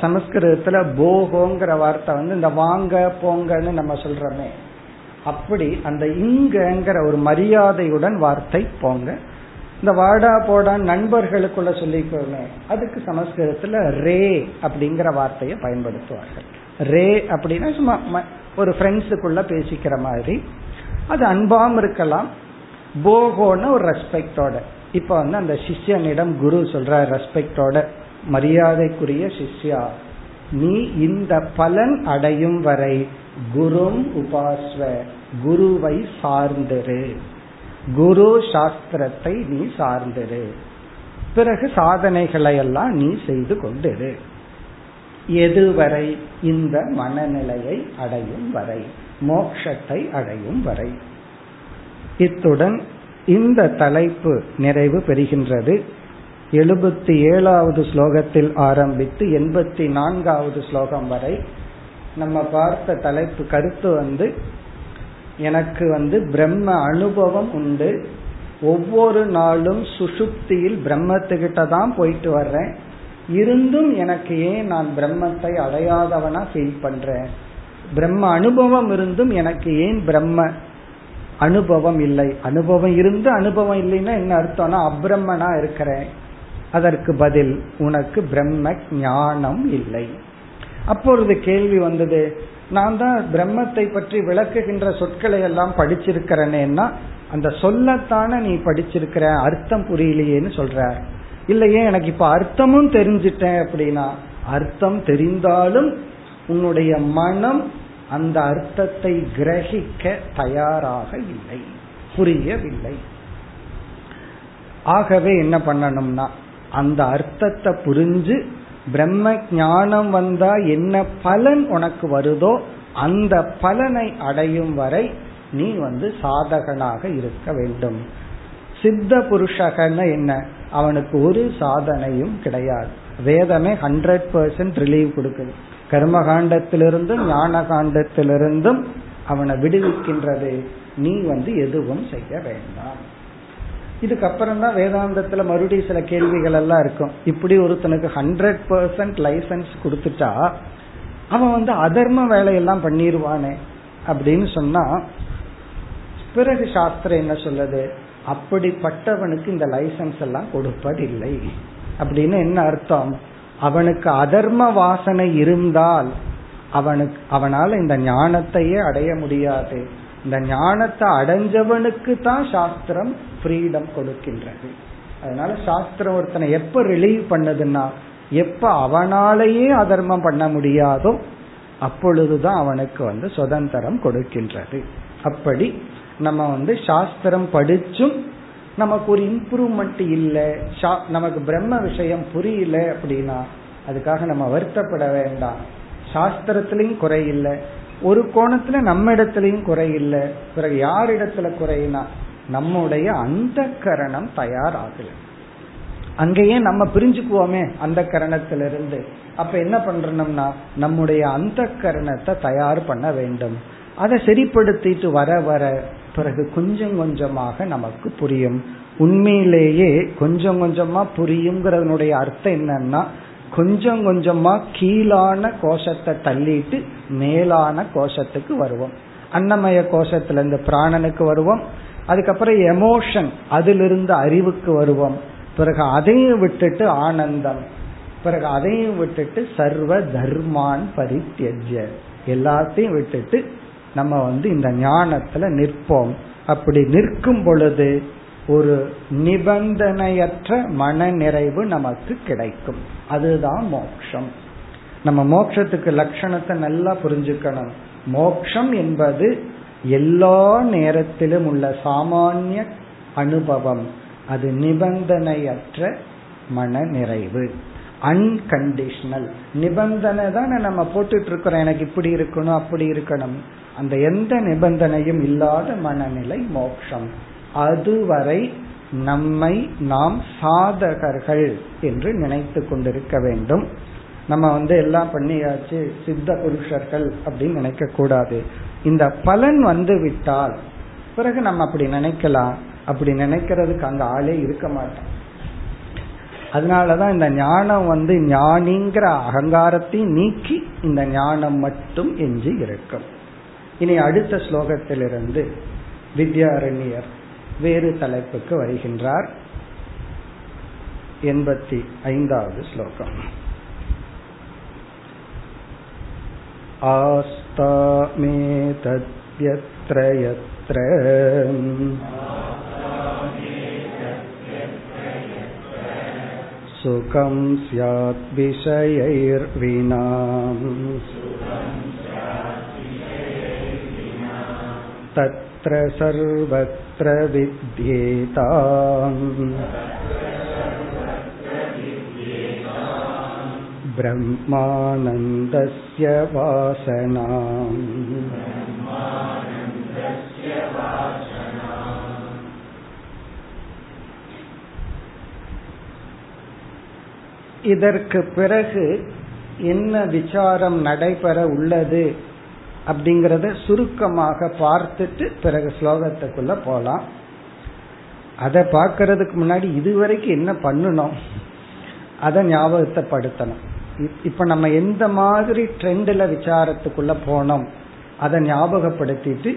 சமஸ்கிருதத்துல போகோங்கிற வார்த்தை வந்து இந்த வாங்க போங்கன்னு நம்ம சொல்றோமே. அப்படி அந்த இங்கங்கிற ஒரு மரியாதையுடன் வார்த்தை போங்க. இந்த வாடா போடா நண்பர்களுக்குள்ள சொல்லிக்கோமே அதுக்கு சமஸ்கிருதத்துல ரே அப்படிங்கிற வார்த்தையை பயன்படுத்துவார்கள். ரே அப்படின்னா சும்மா ஒரு ஃப்ரெண்ட்ஸுக்குள்ள பேசிக்கிற மாதிரி. அது அன்பாம் இருக்கலாம். போகோன்னு ஒரு ரெஸ்பெக்டோட இப்ப வந்து அந்த சிஷ்யனிடம் குரு சொல்ற ரெஸ்பெக்டோட மரியாதைக்குரிய சிஷ்யா நீ இந்த பலன் அடையும் வரை குரும் உபாஸ்வ குருவை சார்ந்திரு. குரு சாஸ்திரத்தை நீ சார்ந்திரு. பிறகு சாதனைகளை எல்லாம் நீ செய்து கொண்டிரு. எதுவரை இந்த மனநிலையை அடையும் வரை மோக்ஷத்தை அடையும் வரை. இத்துடன் இந்த தலைப்பு நிறைவு பெறுகின்றது. எழுபத்தி ஏழாவது ஸ்லோகத்தில் ஆரம்பித்து எண்பத்தி நான்காவது ஸ்லோகம் வரை நம்ம பார்த்த தலைப்பு கருத்து வந்து எனக்கு வந்து பிரம்ம அனுபவம் உண்டு. ஒவ்வொரு நாளும் சுசுப்தியில் பிரம்மத்துக்கிட்ட தான் போயிட்டு வர்றேன். இருந்தும் எனக்கு ஏன் நான் பிரம்மத்தை அடையாதவனா ஃபீல் பண்றேன்? பிரம்ம அனுபவம் இருந்தும் எனக்கு ஏன் பிரம்ம அனுபவம் இல்லை. அனுபவம் இருந்து அனுபவம் இல்லைன்னா என்ன அர்த்தம்னா அப்ரம்மனா இருக்கிறேன். அதற்கு பதில் உனக்கு பிரம்ம ஞானம் இல்லை. அப்பொழுது கேள்வி வந்தது நான் தான் பிரம்மத்தை பற்றி விளக்குகின்ற சொற்களை எல்லாம் படிச்சிருக்கிறேன்னா அந்த சொல்லத்தான நீ படிச்சிருக்கிற அர்த்தம் புரியலையேன்னு சொல்ற இல்லையே எனக்கு இப்ப அர்த்தமும் தெரிஞ்சிட்டேன் அப்படின்னா அர்த்தம் தெரிந்தாலும் உன்னுடைய மனம் அந்த அர்த்தத்தை கிரகிக்க தயாராக இல்லை. புரியவில்லை. ஆகவே என்ன பண்ணணும்னா அந்த அர்த்தத்தை புரிஞ்சு பிரம்ம ஞானம் வந்தா என்ன பலன் உனக்கு வருதோ அந்த பலனை அடையும் வரை நீ வந்து சாதகனாக இருக்க வேண்டும். சித்த புருஷகன்னு என்ன? அவனுக்கு ஒரு சாதனையும் கிடையாது. வேதமே ஹண்ட்ரட் பர்சன்ட் ரிலீவ் கொடுக்குது. கர்ம காண்டத்திலிருந்தும் ஞான காண்டத்திலிருந்தும் அவனை விடுவிக்கின்றது. நீ வந்து எதுவும் செய்ய வேண்டாம். இதுக்கப்புறம் தான் வேதாந்தத்துல மறுபடியும் சில கேள்விகள் எல்லாம் இருக்கும். இப்படி ஒருத்தனுக்கு ஹண்ட்ரட் பர்சன்ட் லைசன்ஸ் கொடுத்துட்டா அவன் வந்து அதர்ம வேலையெல்லாம் பண்ணிடுவானே அப்படின்னு சொன்னா பிறகு சாஸ்திரம் என்ன சொல்லுது? அப்படிப்பட்டவனுக்கு இந்த லைசன்ஸ் எல்லாம் கொடுப்பதில்லை அப்படின்னு என்ன அர்த்தம்? அவனுக்கு அதர்ம வாசனை இருந்தால் அவனுக்கு அவனால இந்த ஞானத்தையே அடைய முடியாது. இந்த ஞானத்தை அடைஞ்சவனுக்கு தான் சாஸ்திரம் ஃப்ரீடம் கொடுக்கின்றது. அதனால சாஸ்திரம் ஒருத்தனை எப்ப ரிலீவ் பண்ணுதுன்னா எப்ப அவனாலேயே அதர்மம் பண்ண முடியாதோ அப்பொழுதுதான் அவனுக்கு வந்து சுதந்திரம் கொடுக்கின்றது. அப்படி நம்ம வந்து சாஸ்திரம் படிச்சும் நமக்கு ஒரு இம்ப்ரூவ்மெண்ட் இல்லை. நமக்கு பிரம்ம விஷயம் புரியல அப்படின்னா அதுக்காக நம்ம வருத்தப்பட வேண்டாம். சாஸ்திரத்திலையும் குறை இல்லை. ஒரு கோணத்துல நம்ம இடத்துலயும் குறை இல்லை. பிறகு யார் இடத்துல குறைனா நம்முடைய அந்த கரணம் தயாராகல. அங்கேயே நம்ம பிரிஞ்சுக்குவோமே அந்த கரணத்திலிருந்து. அப்ப என்ன பண்றோம்னா நம்முடைய அந்த கரணத்தை தயார் பண்ண வேண்டும். அதை சரிப்படுத்திட்டு வர வர பிறகு கொஞ்சம் கொஞ்சமாக நமக்கு புரியும். உண்மையிலேயே கொஞ்சம் கொஞ்சமா புரியுங்கிறதனுடைய அர்த்தம் என்னன்னா கொஞ்சம் கொஞ்சமா கீழான கோஷத்தை தள்ளிட்டு மேலான கோஷத்துக்கு வருவோம். அன்னமய கோஷத்துல இருந்து பிராணனுக்கு வருவோம். அதுக்கப்புறம் எமோஷன் அதிலிருந்து அறிவுக்கு வருவோம். பிறகு அதையும் விட்டுட்டு ஆனந்தம். பிறகு அதையும் விட்டுட்டு சர்வ தர்மான் பரித்தியஜ எல்லாத்தையும் விட்டுட்டு நம்ம வந்து இந்த ஞானத்துல நிற்போம். அப்படி நிற்கும் பொழுது ஒரு நிபந்தனையற்ற மன நிறைவு நமக்கு கிடைக்கும். அதுதான் மோக்ஷம். நம்ம மோக்ஷத்துக்கு லட்சணத்தை நல்லா புரிஞ்சுக்கணும். மோக்ஷம் என்பது எல்லா நேரத்திலும் உள்ள சாமானிய அனுபவம். அது நிபந்தனையற்ற மன நிறைவு அன்கண்டிஷனல் நிபந்தனை தானே நம்ம போட்டுட்டு இருக்கிறோம் எனக்கு இப்படி இருக்கணும் அப்படி இருக்கணும். அந்த எந்த நிபந்தனையும் இல்லாத மனநிலை மோட்சம். அதுவரை நம்மை நாம் சாதகர்கள் என்று நினைத்து கொண்டிருக்க வேண்டும். நம்ம வந்து எல்லாம் பண்ணியாச்சு சித்த புருஷர்கள் அப்படின்னு நினைக்க கூடாது. இந்த பலன் வந்து விட்டால் பிறகு நம்ம அப்படி நினைக்கலாம். அப்படி நினைக்கிறதுக்கு அங்க ஆளே இருக்க மாட்டோம் அதனாலதான் இந்த ஞானம் வந்து ஞானிங்கிற அகங்காரத்தையும் நீக்கி இந்த ஞானம் மட்டும் எஞ்சி இருக்கும் இனி அடுத்த ஸ்லோகத்திலிருந்து வித்யாரண்யர் வேறு தலைப்புக்கு வருகின்றார் எண்பத்தி ஐந்தாவது ஸ்லோகம் आस्तामेतद्यत्र यत्र सुखं स्यात् विषयैर्विना तत्र सर्वत्र विद्येताम् ब्रह्मानन्दस्य वासनाम् இதற்கு பிறகு என்ன விசாரம் நடைபெற உள்ளது அப்படிங்கறத சுருக்கமாக பார்த்துட்டு பிறகு ஸ்லோகத்துக்குள்ள போலாம். அதை பார்க்கறதுக்கு முன்னாடி இதுவரைக்கும் என்ன பண்ணணும்? அதை ஞாபகத்தைப்படுத்தணும் இப்ப நம்ம எந்த மாதிரி ட்ரெண்ட்ல விசாரத்துக்குள்ள போனோம் அதை ஞாபகப்படுத்திட்டு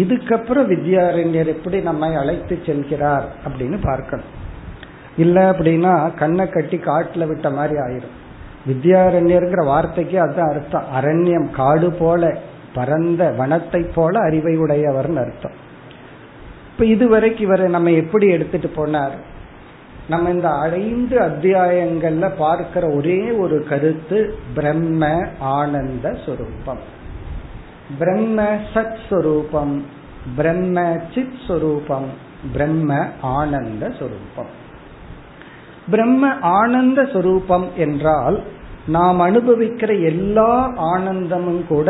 இதுக்கப்புறம் வித்யாரண்யர் எப்படி நம்மை அழைத்து செல்கிறார் அப்படின்னு பார்க்கணும். இல்ல அப்படின்னா கண்ணை கட்டி காட்டுல விட்ட மாதிரி ஆயிரும். வித்யாரண்யர்ங்கிற வார்த்தைக்கு அதுதான் அர்த்தம். அரண்யம் காடு போல பரந்த வனத்தை போல அறிவை உடையவர்னு அர்த்தம். இப்ப இதுவரைக்கு இவரை நம்ம எப்படி எடுத்துட்டு போனார்? நம்ம இந்த ஐந்து அத்தியாயங்கள்ல பார்க்கிற ஒரே ஒரு கருத்து பிரம்ம ஆனந்த சுரூபம். பிரம்ம சத் சுரூபம் பிரம்ம சித் சுரூபம் பிரம்ம ஆனந்த சுரூபம். பிரம்ம ஆனந்த சுரூபம் என்றால் நாம் அனுபவிக்கிற எல்லா ஆனந்தமும் கூட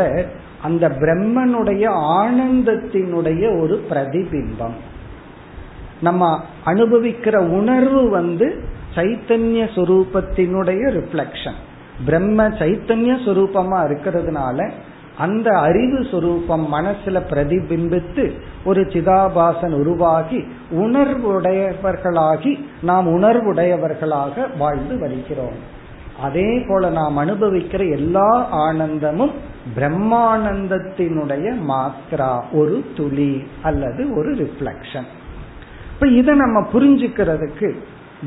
அந்த பிரம்மனுடைய ஆனந்தத்தினுடைய ஒரு பிரதிபிம்பம். நம்ம அனுபவிக்கிற உணர்வு வந்து சைத்தன்ய சுரூபத்தினுடைய ரிஃப்ளெக்ஷன் பிரம்ம சைத்தன்ய சுரூபமா இருக்கிறதுனால அந்த அறிவு சுரூபம் மனசுல பிரதிபிம்பித்து ஒரு சிதாபாசன் உருவாகி உணர்வுடையவர்களாகி நாம் உணர்வுடையவர்களாக வாழ்ந்து வருகிறோம். அதே போல நாம் அனுபவிக்கிற எல்லா ஆனந்தமும் பிரம்மானந்தத்தினுடைய மாத்ரா ஒரு துளி அல்லது ஒரு ரிஃப்ளக்ஷன் இப்ப இதை நம்ம புரிஞ்சுக்கிறதுக்கு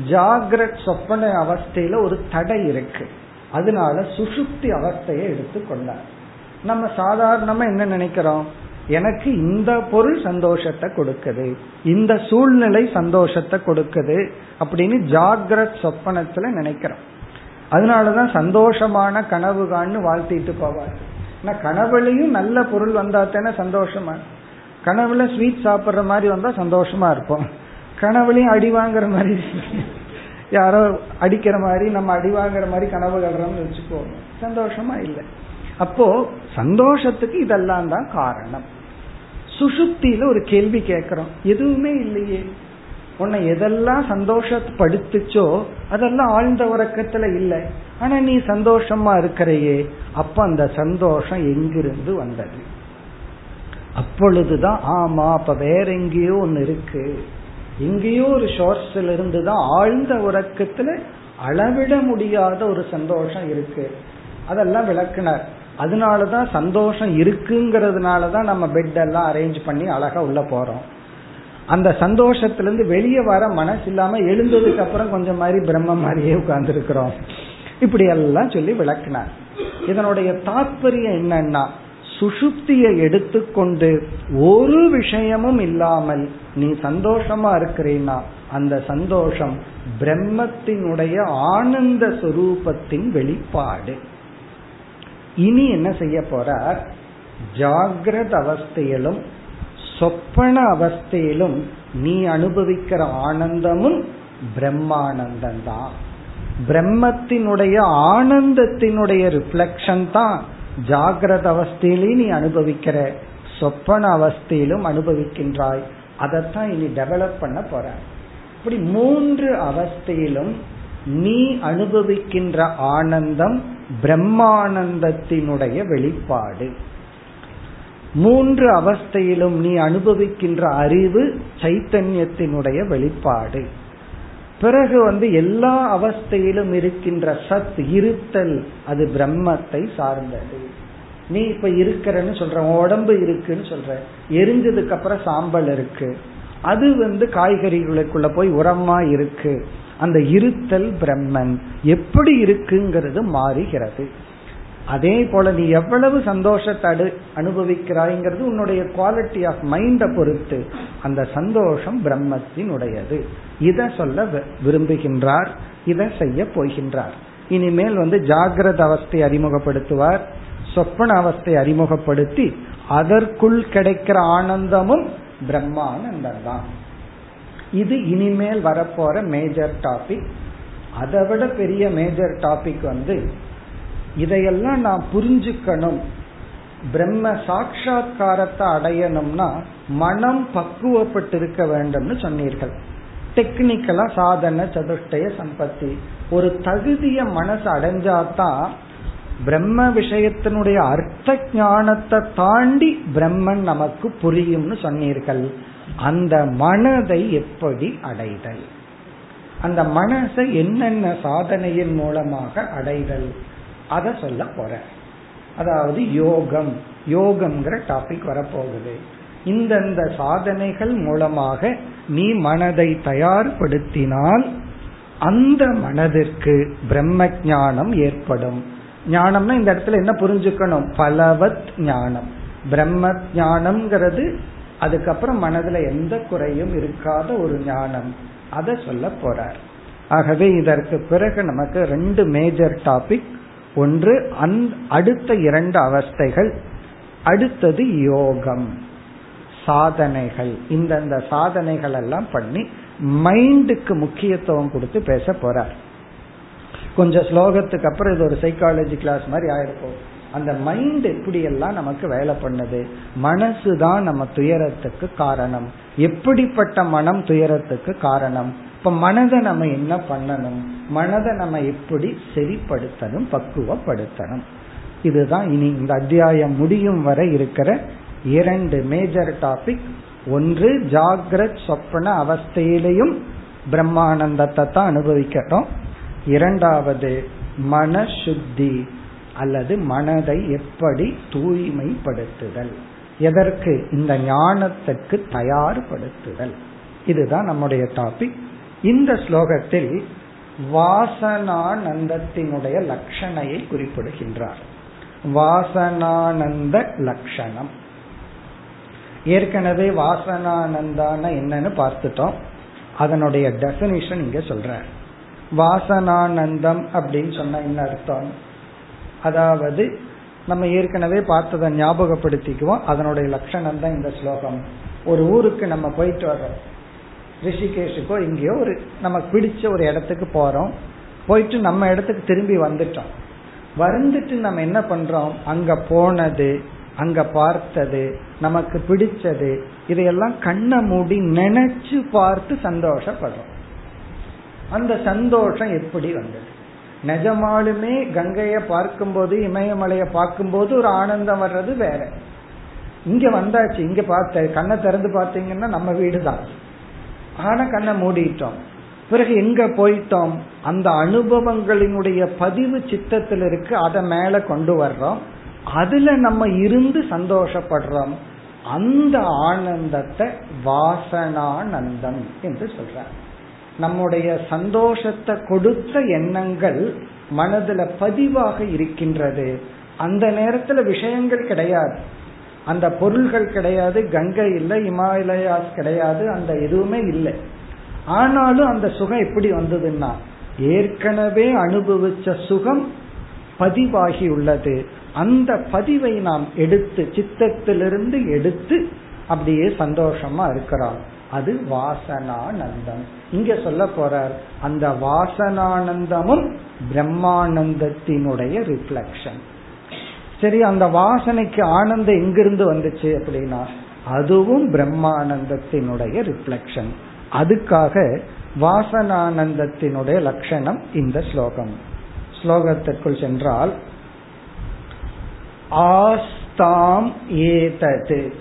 ஜாகிரத் சொப்பன அவஸ்தையில ஒரு தடை இருக்கு. அதனால சுசுப்தி அவஸ்தையை எடுத்துக்கொண்டார். நம்ம சாதாரணமா என்ன நினைக்கிறோம்? எனக்கு இந்த பொருள் சந்தோஷத்தை கொடுக்குது. இந்த சூழ்நிலை சந்தோஷத்தை கொடுக்குது அப்படின்னு ஜாகிரத் சொப்பனத்துல நினைக்கிறோம். அதனாலதான் சந்தோஷமான கனவு கான்னு வாழ்த்திட்டு போவார். ஆனா கனவுலையும் நல்ல பொருள் வந்தா தானே சந்தோஷமா? கனவுல ஸ்வீட் சாப்பிட்ற மாதிரி வந்தா சந்தோஷமா இருப்போம். கனவுலையும் அடி வாங்குற மாதிரி யாரோ அடிக்கிற மாதிரி நம்ம அடி வாங்குற மாதிரி கனவு கடுறோம்னு வச்சுக்கோங்க. சந்தோஷமா இல்லை. அப்போ சந்தோஷத்துக்கு இதெல்லாம் தான் காரணம். சுசுப்தியில ஒரு கேள்வி கேட்கிறோம். எதுவுமே இல்லையே. உன்னை எதெல்லாம் சந்தோஷப்படுத்துச்சோ அதெல்லாம் ஆழ்ந்த உறக்கத்துல இல்லை. ஆனா நீ சந்தோஷமா இருக்கிறையே. அப்ப அந்த சந்தோஷம் எங்கிருந்து வந்தது? அப்பொழுதுதான் ஆமா அப்ப வேற எங்கேயோ ஒன்னு இருக்கு. எங்கேயோ ஒரு சோர்ஸ்ல இருந்து தான் ஆழ்ந்த உறக்கத்துல அளவிட முடியாத ஒரு சந்தோஷம் இருக்கு. அதெல்லாம் விளக்குனார். அதனாலதான் சந்தோஷம் இருக்குங்கிறதுனாலதான் நம்ம பெட் எல்லாம் அரேஞ்ச் பண்ணி அழகா உள்ள போறோம். அந்த சந்தோஷத்திலிருந்து வெளியே வர மனசு இல்லாம எழுந்ததுக்கு அப்புறம் கொஞ்சம் மாதிரி பிரம்ம மாதிரியே உட்கார்ந்து இருக்கிறோம் இப்படி எல்லாம் சொல்லி விளக்குனார். இதனுடைய தாற்பயம் என்னன்னா சுசுப்தியை எடுத்துக்கொண்டு ஒரு விஷயமும் இல்லாமல் நீ சந்தோஷமா இருக்கிறீன்னா அந்த சந்தோஷம் பிரம்மத்தினுடைய ஆனந்த சுரூபத்தின் வெளிப்பாடு. இனி என்ன செய்ய போறார்? ஜாகிரத அவஸ்தையிலும் சொப்பன அவஸ்தையிலும் நீ அனுபவிக்கிற ஆனந்தமும் பிரம்மானந்தம் தான். பிரம்மத்தினுடைய ஆனந்தத்தினுடைய ரிஃப்ளெக்ஷன் தான் ஜாகிரத அவஸ்தையிலையும் நீ அனுபவிக்கிற சொப்பன அவஸ்தையிலும் அனுபவிக்கின்றாய். அதைத்தான் இனி டெவலப் பண்ண போற இப்படி மூன்று அவஸ்தையிலும் நீ அனுபவிக்கின்ற ஆனந்தம் பிரம்மானந்தத்தினுடைய வெளிப்பாடு. மூன்று அவஸ்தையிலும் நீ அனுபவிக்கின்ற அறிவு சைத்தன்யத்தினுடைய வெளிப்பாடு. பிறகு வந்து எல்லா அவஸ்தையிலும் இருக்கின்ற சத் இருத்தல் அது பிரம்மத்தை சார்ந்தது. நீ இப்ப இருக்கிறன்னு சொல்ற உடம்பு இருக்குன்னு சொல்ற எரிஞ்சதுக்கு அப்புறம் சாம்பல் இருக்கு. அது வந்து காய்கறிகளுக்குள்ள போய் உரமா இருக்கு. அந்த இருத்தல் பிரம்மன் எப்படி இருக்குங்கிறது மாறுகிறது. அதே போல நீ எவ்வளவு சந்தோஷத்தை அடு அனுபவிக்கிறாய்ங்கிறது உன்னுடைய குவாலிட்டி ஆஃப் மைண்டை பொறுத்து. அந்த சந்தோஷம் பிரம்மத்தினுடையது. இதை சொல்ல விரும்புகின்றார் இதை செய்ய போகின்றார். இனிமேல் வந்து ஜாகிரத அவஸ்தை அறிமுகப்படுத்துவார் சொப்பன அவஸ்தை அறிமுகப்படுத்தி அதற்குள் கிடைக்கிற ஆனந்தமும் பிரம்மானந்தம் தான் இது இனிமேல் வரப்போற மேஜர் டாபிக் அதை விட பெரிய மேஜர் டாபிக் வந்து இதையெல்லாம் நான் புரிஞ்சுக்கணும். பிரம்ம சாட்சா்காரத்தை அடையணும்னா மனம் பக்குவப்பட்டிருக்க வேண்டும்னு சொன்னீர்கள். டெக்னிக்கலா சாதன சதுஷ்டய சம்பத்தி. ஒரு தகுதிய மனசு அடைஞ்சாதான் பிரம்ம விஷயத்தினுடைய அர்த்த ஞானத்தை தாண்டி பிரம்மன் நமக்கு புரியும்னு சொன்னீர்கள். அந்த மனதை எப்படி அடைதல்? அந்த மனசை என்னென்ன சாதனையின் மூலமாக அடைதல்? அதை சொல்ல போற. அதாவது யோகம். யோகம்ங்கிற டாபிக் வரப்போகுது. இந்தந்த சாதனைகள் மூலமாக நீ மனதை தயார்படுத்தினால் அந்த மனதிற்கு பிரம்ம ஞானம் ஏற்படும். ஞானம்னா இந்த இடத்துல என்ன புரிஞ்சுக்கணும்? பலவத் ஞானம். பிரம்ம ஞானம்ங்கிறது அதுக்கப்புறம் மனதுல எந்த குறையும் இருக்காத ஒரு ஞானம். அதை சொல்ல போறார். ஆகவே இதற்கு பிறகு நமக்கு ரெண்டு மேஜர் டாபிக் ஒன்று அந் அடுத்த இரண்டு அவஸ்தைகள். அடுத்தது யோகம். சாதனைகள். இந்தந்த சாதனைகள் எல்லாம் பண்ணி மைண்டுக்கு முக்கியத்துவம் கொடுத்து பேச போறார். கொஞ்சம் ஸ்லோகத்துக்கு அப்புறம் இது ஒரு சைக்காலஜி கிளாஸ் மாதிரி ஆயிருக்கும். அந்த மைண்ட் எப்படி எல்லாம் நமக்கு வேலை பண்ணுது. மனசு தான் நம்ம துயரத்துக்கு காரணம். எப்படிப்பட்ட மனம் துயரத்துக்கு காரணம்? இப்ப மனதை நம்ம என்ன பண்ணணும்? மனதை நம்ம எப்படி சரிப்படுத்தணும்? பக்குவப்படுத்தணும். இதுதான் இனி இந்த அத்தியாயம் முடியும் வரை இருக்கிற இரண்டு மேஜர் டாபிக் ஒன்று ஜாகிரத் சொப்பன அவஸ்தையிலையும் பிரம்மானந்தத்தை தான் அனுபவிக்கிறோம் இரண்டாவது மனசுத்தி அல்லது மனதை எப்படி தூய்மைப்படுத்துதல். எதற்கு? இந்த ஞானத்துக்கு தயார்படுத்துதல். இதுதான் நம்முடைய டாபிக் இந்த ஸ்லோகத்தில் வாசனானந்தத்தினுடைய லட்சணையை குறிப்பிடுகின்றார். வாசனானந்த லட்சணம். ஏற்கனவே வாசனானந்தான என்னன்னு பார்த்துட்டோம். அதனுடைய டெபினிஷன் இங்க சொல்ற வாசனானந்தம் அப்படின்னு சொன்ன என்ன அர்த்தம்? அதாவது நம்ம ஏற்கனவே பார்த்ததை ஞாபகப்படுத்திக்குவோம். அதனுடைய லட்சணம் தான் இந்த ஸ்லோகம். ஒரு ஊருக்கு நம்ம போயிட்டு வர்றோம். ரிஷிகேஷுக்கோ இங்கேயோ ஒரு நமக்கு பிடிச்ச ஒரு இடத்துக்கு போறோம். போயிட்டு நம்ம இடத்துக்கு திரும்பி வந்துட்டோம். வந்துட்டு நம்ம என்ன பண்றோம்? அங்க போனது அங்க பார்த்தது நமக்கு பிடிச்சது இதையெல்லாம் கண்ணை மூடி நினைச்சு பார்த்து சந்தோஷப்படுறோம். அந்த சந்தோஷம் எப்படி வந்தது? நிஜமாலுமே கங்கைய பார்க்கும்போது இமயமலைய பார்க்கும்போது ஒரு ஆனந்தம் வர்றது வேற. இங்க வந்தாச்சு இங்க பார்த்த கண்ணை திறந்து பார்த்தீங்கன்னா நம்ம வீடு தான் ஆனா கண்ணை மூடிட்டோம். பிறகு எங்க போயிட்டோம்? அந்த அனுபவங்களினுடைய பதிவு சித்தத்தில் இருக்கு அதை மேல கொண்டு வர்றோம். அதுல நம்ம இருந்து சந்தோஷப்படுறோம். அந்த ஆனந்தத்தை வாசனானந்தம் என்று சொல்றாங்க நம்முடைய சந்தோஷத்தை கொடுத்த எண்ணங்கள் மனதுல பதிவாக இருக்கின்றது. அந்த நேரத்துல விஷயங்கள் கிடையாது. அந்த பொருள்கள் கிடையாது கங்கை இல்லை இமாலயாஸ் கிடையாது அந்த எதுவுமே இல்லை. ஆனாலும் அந்த சுகம் எப்படி வந்ததுன்னா ஏற்கனவே அனுபவிச்ச சுகம் பதிவாகி உள்ளது. அந்த பதிவை நாம் எடுத்து சித்தத்திலிருந்து எடுத்து அப்படியே சந்தோஷமா இருக்கிறான் அது வாசனானந்தம். இங்க சொல்ல போறார் அந்த வாசனானந்தமும் பிரம்மானந்தத்தினுடைய ரிஃப்ளக்ஷன் சரி அந்த வாசனைக்கு ஆனந்தம் எங்கிருந்து வந்துச்சு அப்படின்னா அதுவும் பிரம்மானந்தத்தினுடைய ரிஃப்ளக்ஷன் அதுக்காக வாசனானந்தத்தினுடைய லட்சணம் இந்த ஸ்லோகம். ஸ்லோகத்திற்குள் சென்றால் ஆஸ்தாம் ஏதது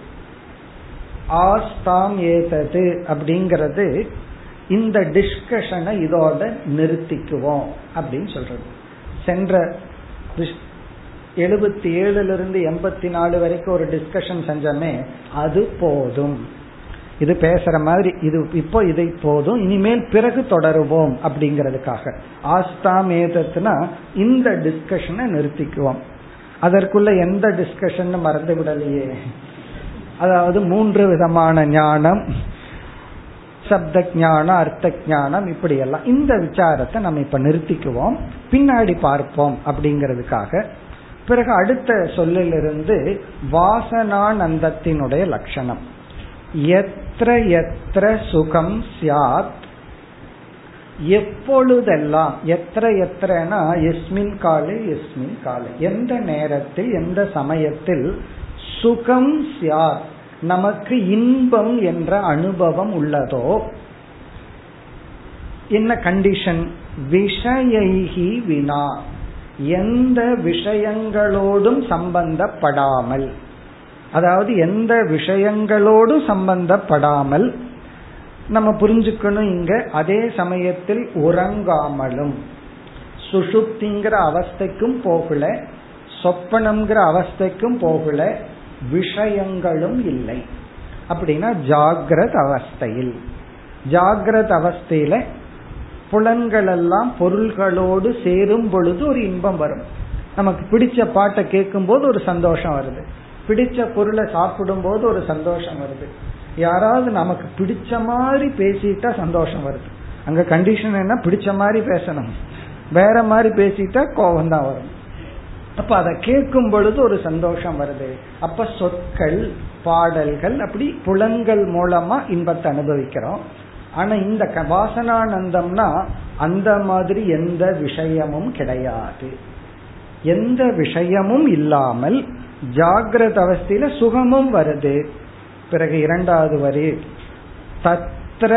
ஆஸ்தாம் ஏதது அப்படிங்கிறது இந்த டிஸ்கஷனை இதோட நிறுத்திக்குவோம் அப்படின்னு சொல்றது. சென்ற எழுபத்தி ஏழுல இருந்து எண்பத்தி நாலு வரைக்கும் ஒரு டிஸ்கஷன் செஞ்சோமே அது போதும். இது பேசுற மாதிரி இது இப்போ இதை போதும் இனிமேல் பிறகு தொடருவோம் அப்படிங்கிறதுக்காக. ஆஸ்தாம் மேதத்துனா இந்த டிஸ்கஷனை நிறுத்திக்குவோம். அதற்குள்ள எந்த டிஸ்கஷன் மறந்து விடலையே அதாவது மூன்று விதமான ஞானம் சப்த ஞானம் அர்த்த ஞானம் இப்படி எல்லாம் இந்த விசாரத்தை நம்ம இப்ப நிறுத்திக்குவோம். பின்னாடி பார்ப்போம் அப்படிங்கிறதுக்காக. பிறகு அடுத்த சொல்லிலிருந்து வாசனானந்தத்தினுடைய லட்சணம். எத்திர எத்திர சுகம் சியாத் எப்பொழுதெல்லாம் எத்திர எத்திரனா எஸ்மின் காலை எஸ்மின் காலை. எந்த நேரத்தில் எந்த சமயத்தில் சுகம் சியார் நமக்கு இன்பம் என்ற அனுபவம் உள்ளதோ என்ன கண்டிஷன் விஷயி வினா. எந்த விஷயங்களோடும் சம்பந்தப்படாமல். அதாவது எந்த விஷயங்களோடும் சம்பந்தப்படாமல் நம்ம புரிஞ்சுக்கணும் இங்க அதே சமயத்தில் உறங்காமலும். சுசுப்திங்கிற அவஸ்தைக்கும் போகல சொப்பனம்ங்கிற அவஸ்தைக்கும் போகல விஷயங்களும் இல்லை. அப்படின்னா ஜாகிரத அவஸ்தையில். ஜாகிரத அவஸ்தையில புலன்கள் எல்லாம் பொருள்களோடு சேரும் பொழுது ஒரு இன்பம் வரும். நமக்கு பிடிச்ச பாட்டை கேட்கும் போது ஒரு சந்தோஷம் வருது. பிடிச்ச பொருளை சாப்பிடும் போது ஒரு சந்தோஷம் வருது. யாராவது நமக்கு பிடிச்ச மாதிரி பேசிட்டா சந்தோஷம் வருது. அங்க கண்டிஷன் என்ன? பிடிச்ச மாதிரி பேசணும். வேற மாதிரி பேசிட்டா கோபம் தான் வரும். அப்ப அதை கேட்கும் பொழுது ஒரு சந்தோஷம் வருது. அப்ப சொற்கள் பாடல்கள் அப்படி புலன்கள் மூலமா இன்பத்தை அனுபவிக்கிறோம். ஆனா இந்த வாசனானந்தம்னா அந்த மாதிரி எந்த விஷயமும் கிடையாது. எந்த விஷயமும் இல்லாமல் ஜாகிரத அவஸ்தையில சுகமும் வருது. பிறகு இரண்டாவது வரி தத்ர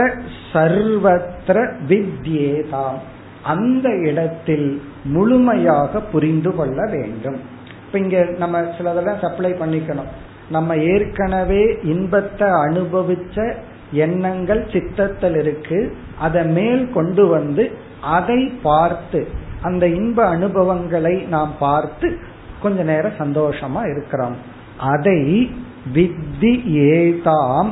சர்வத்திர வித்யேதாம். அந்த இடத்தில் முழுமையாக புரிந்து கொள்ள வேண்டும். இப்ப இங்க நம்ம சிலதெல்லாம் சப்ளை பண்ணிக்கணும். நம்ம ஏற்கனவே இன்பத்தை அனுபவிச்ச எண்ணங்கள் சித்தத்தில் இருக்கு. அதை மேல் கொண்டு வந்து அதை பார்த்து அந்த இன்ப அனுபவங்களை நாம் பார்த்து கொஞ்ச நேரம் சந்தோஷமா இருக்கிறோம். அதை வித்தி ஏதாம்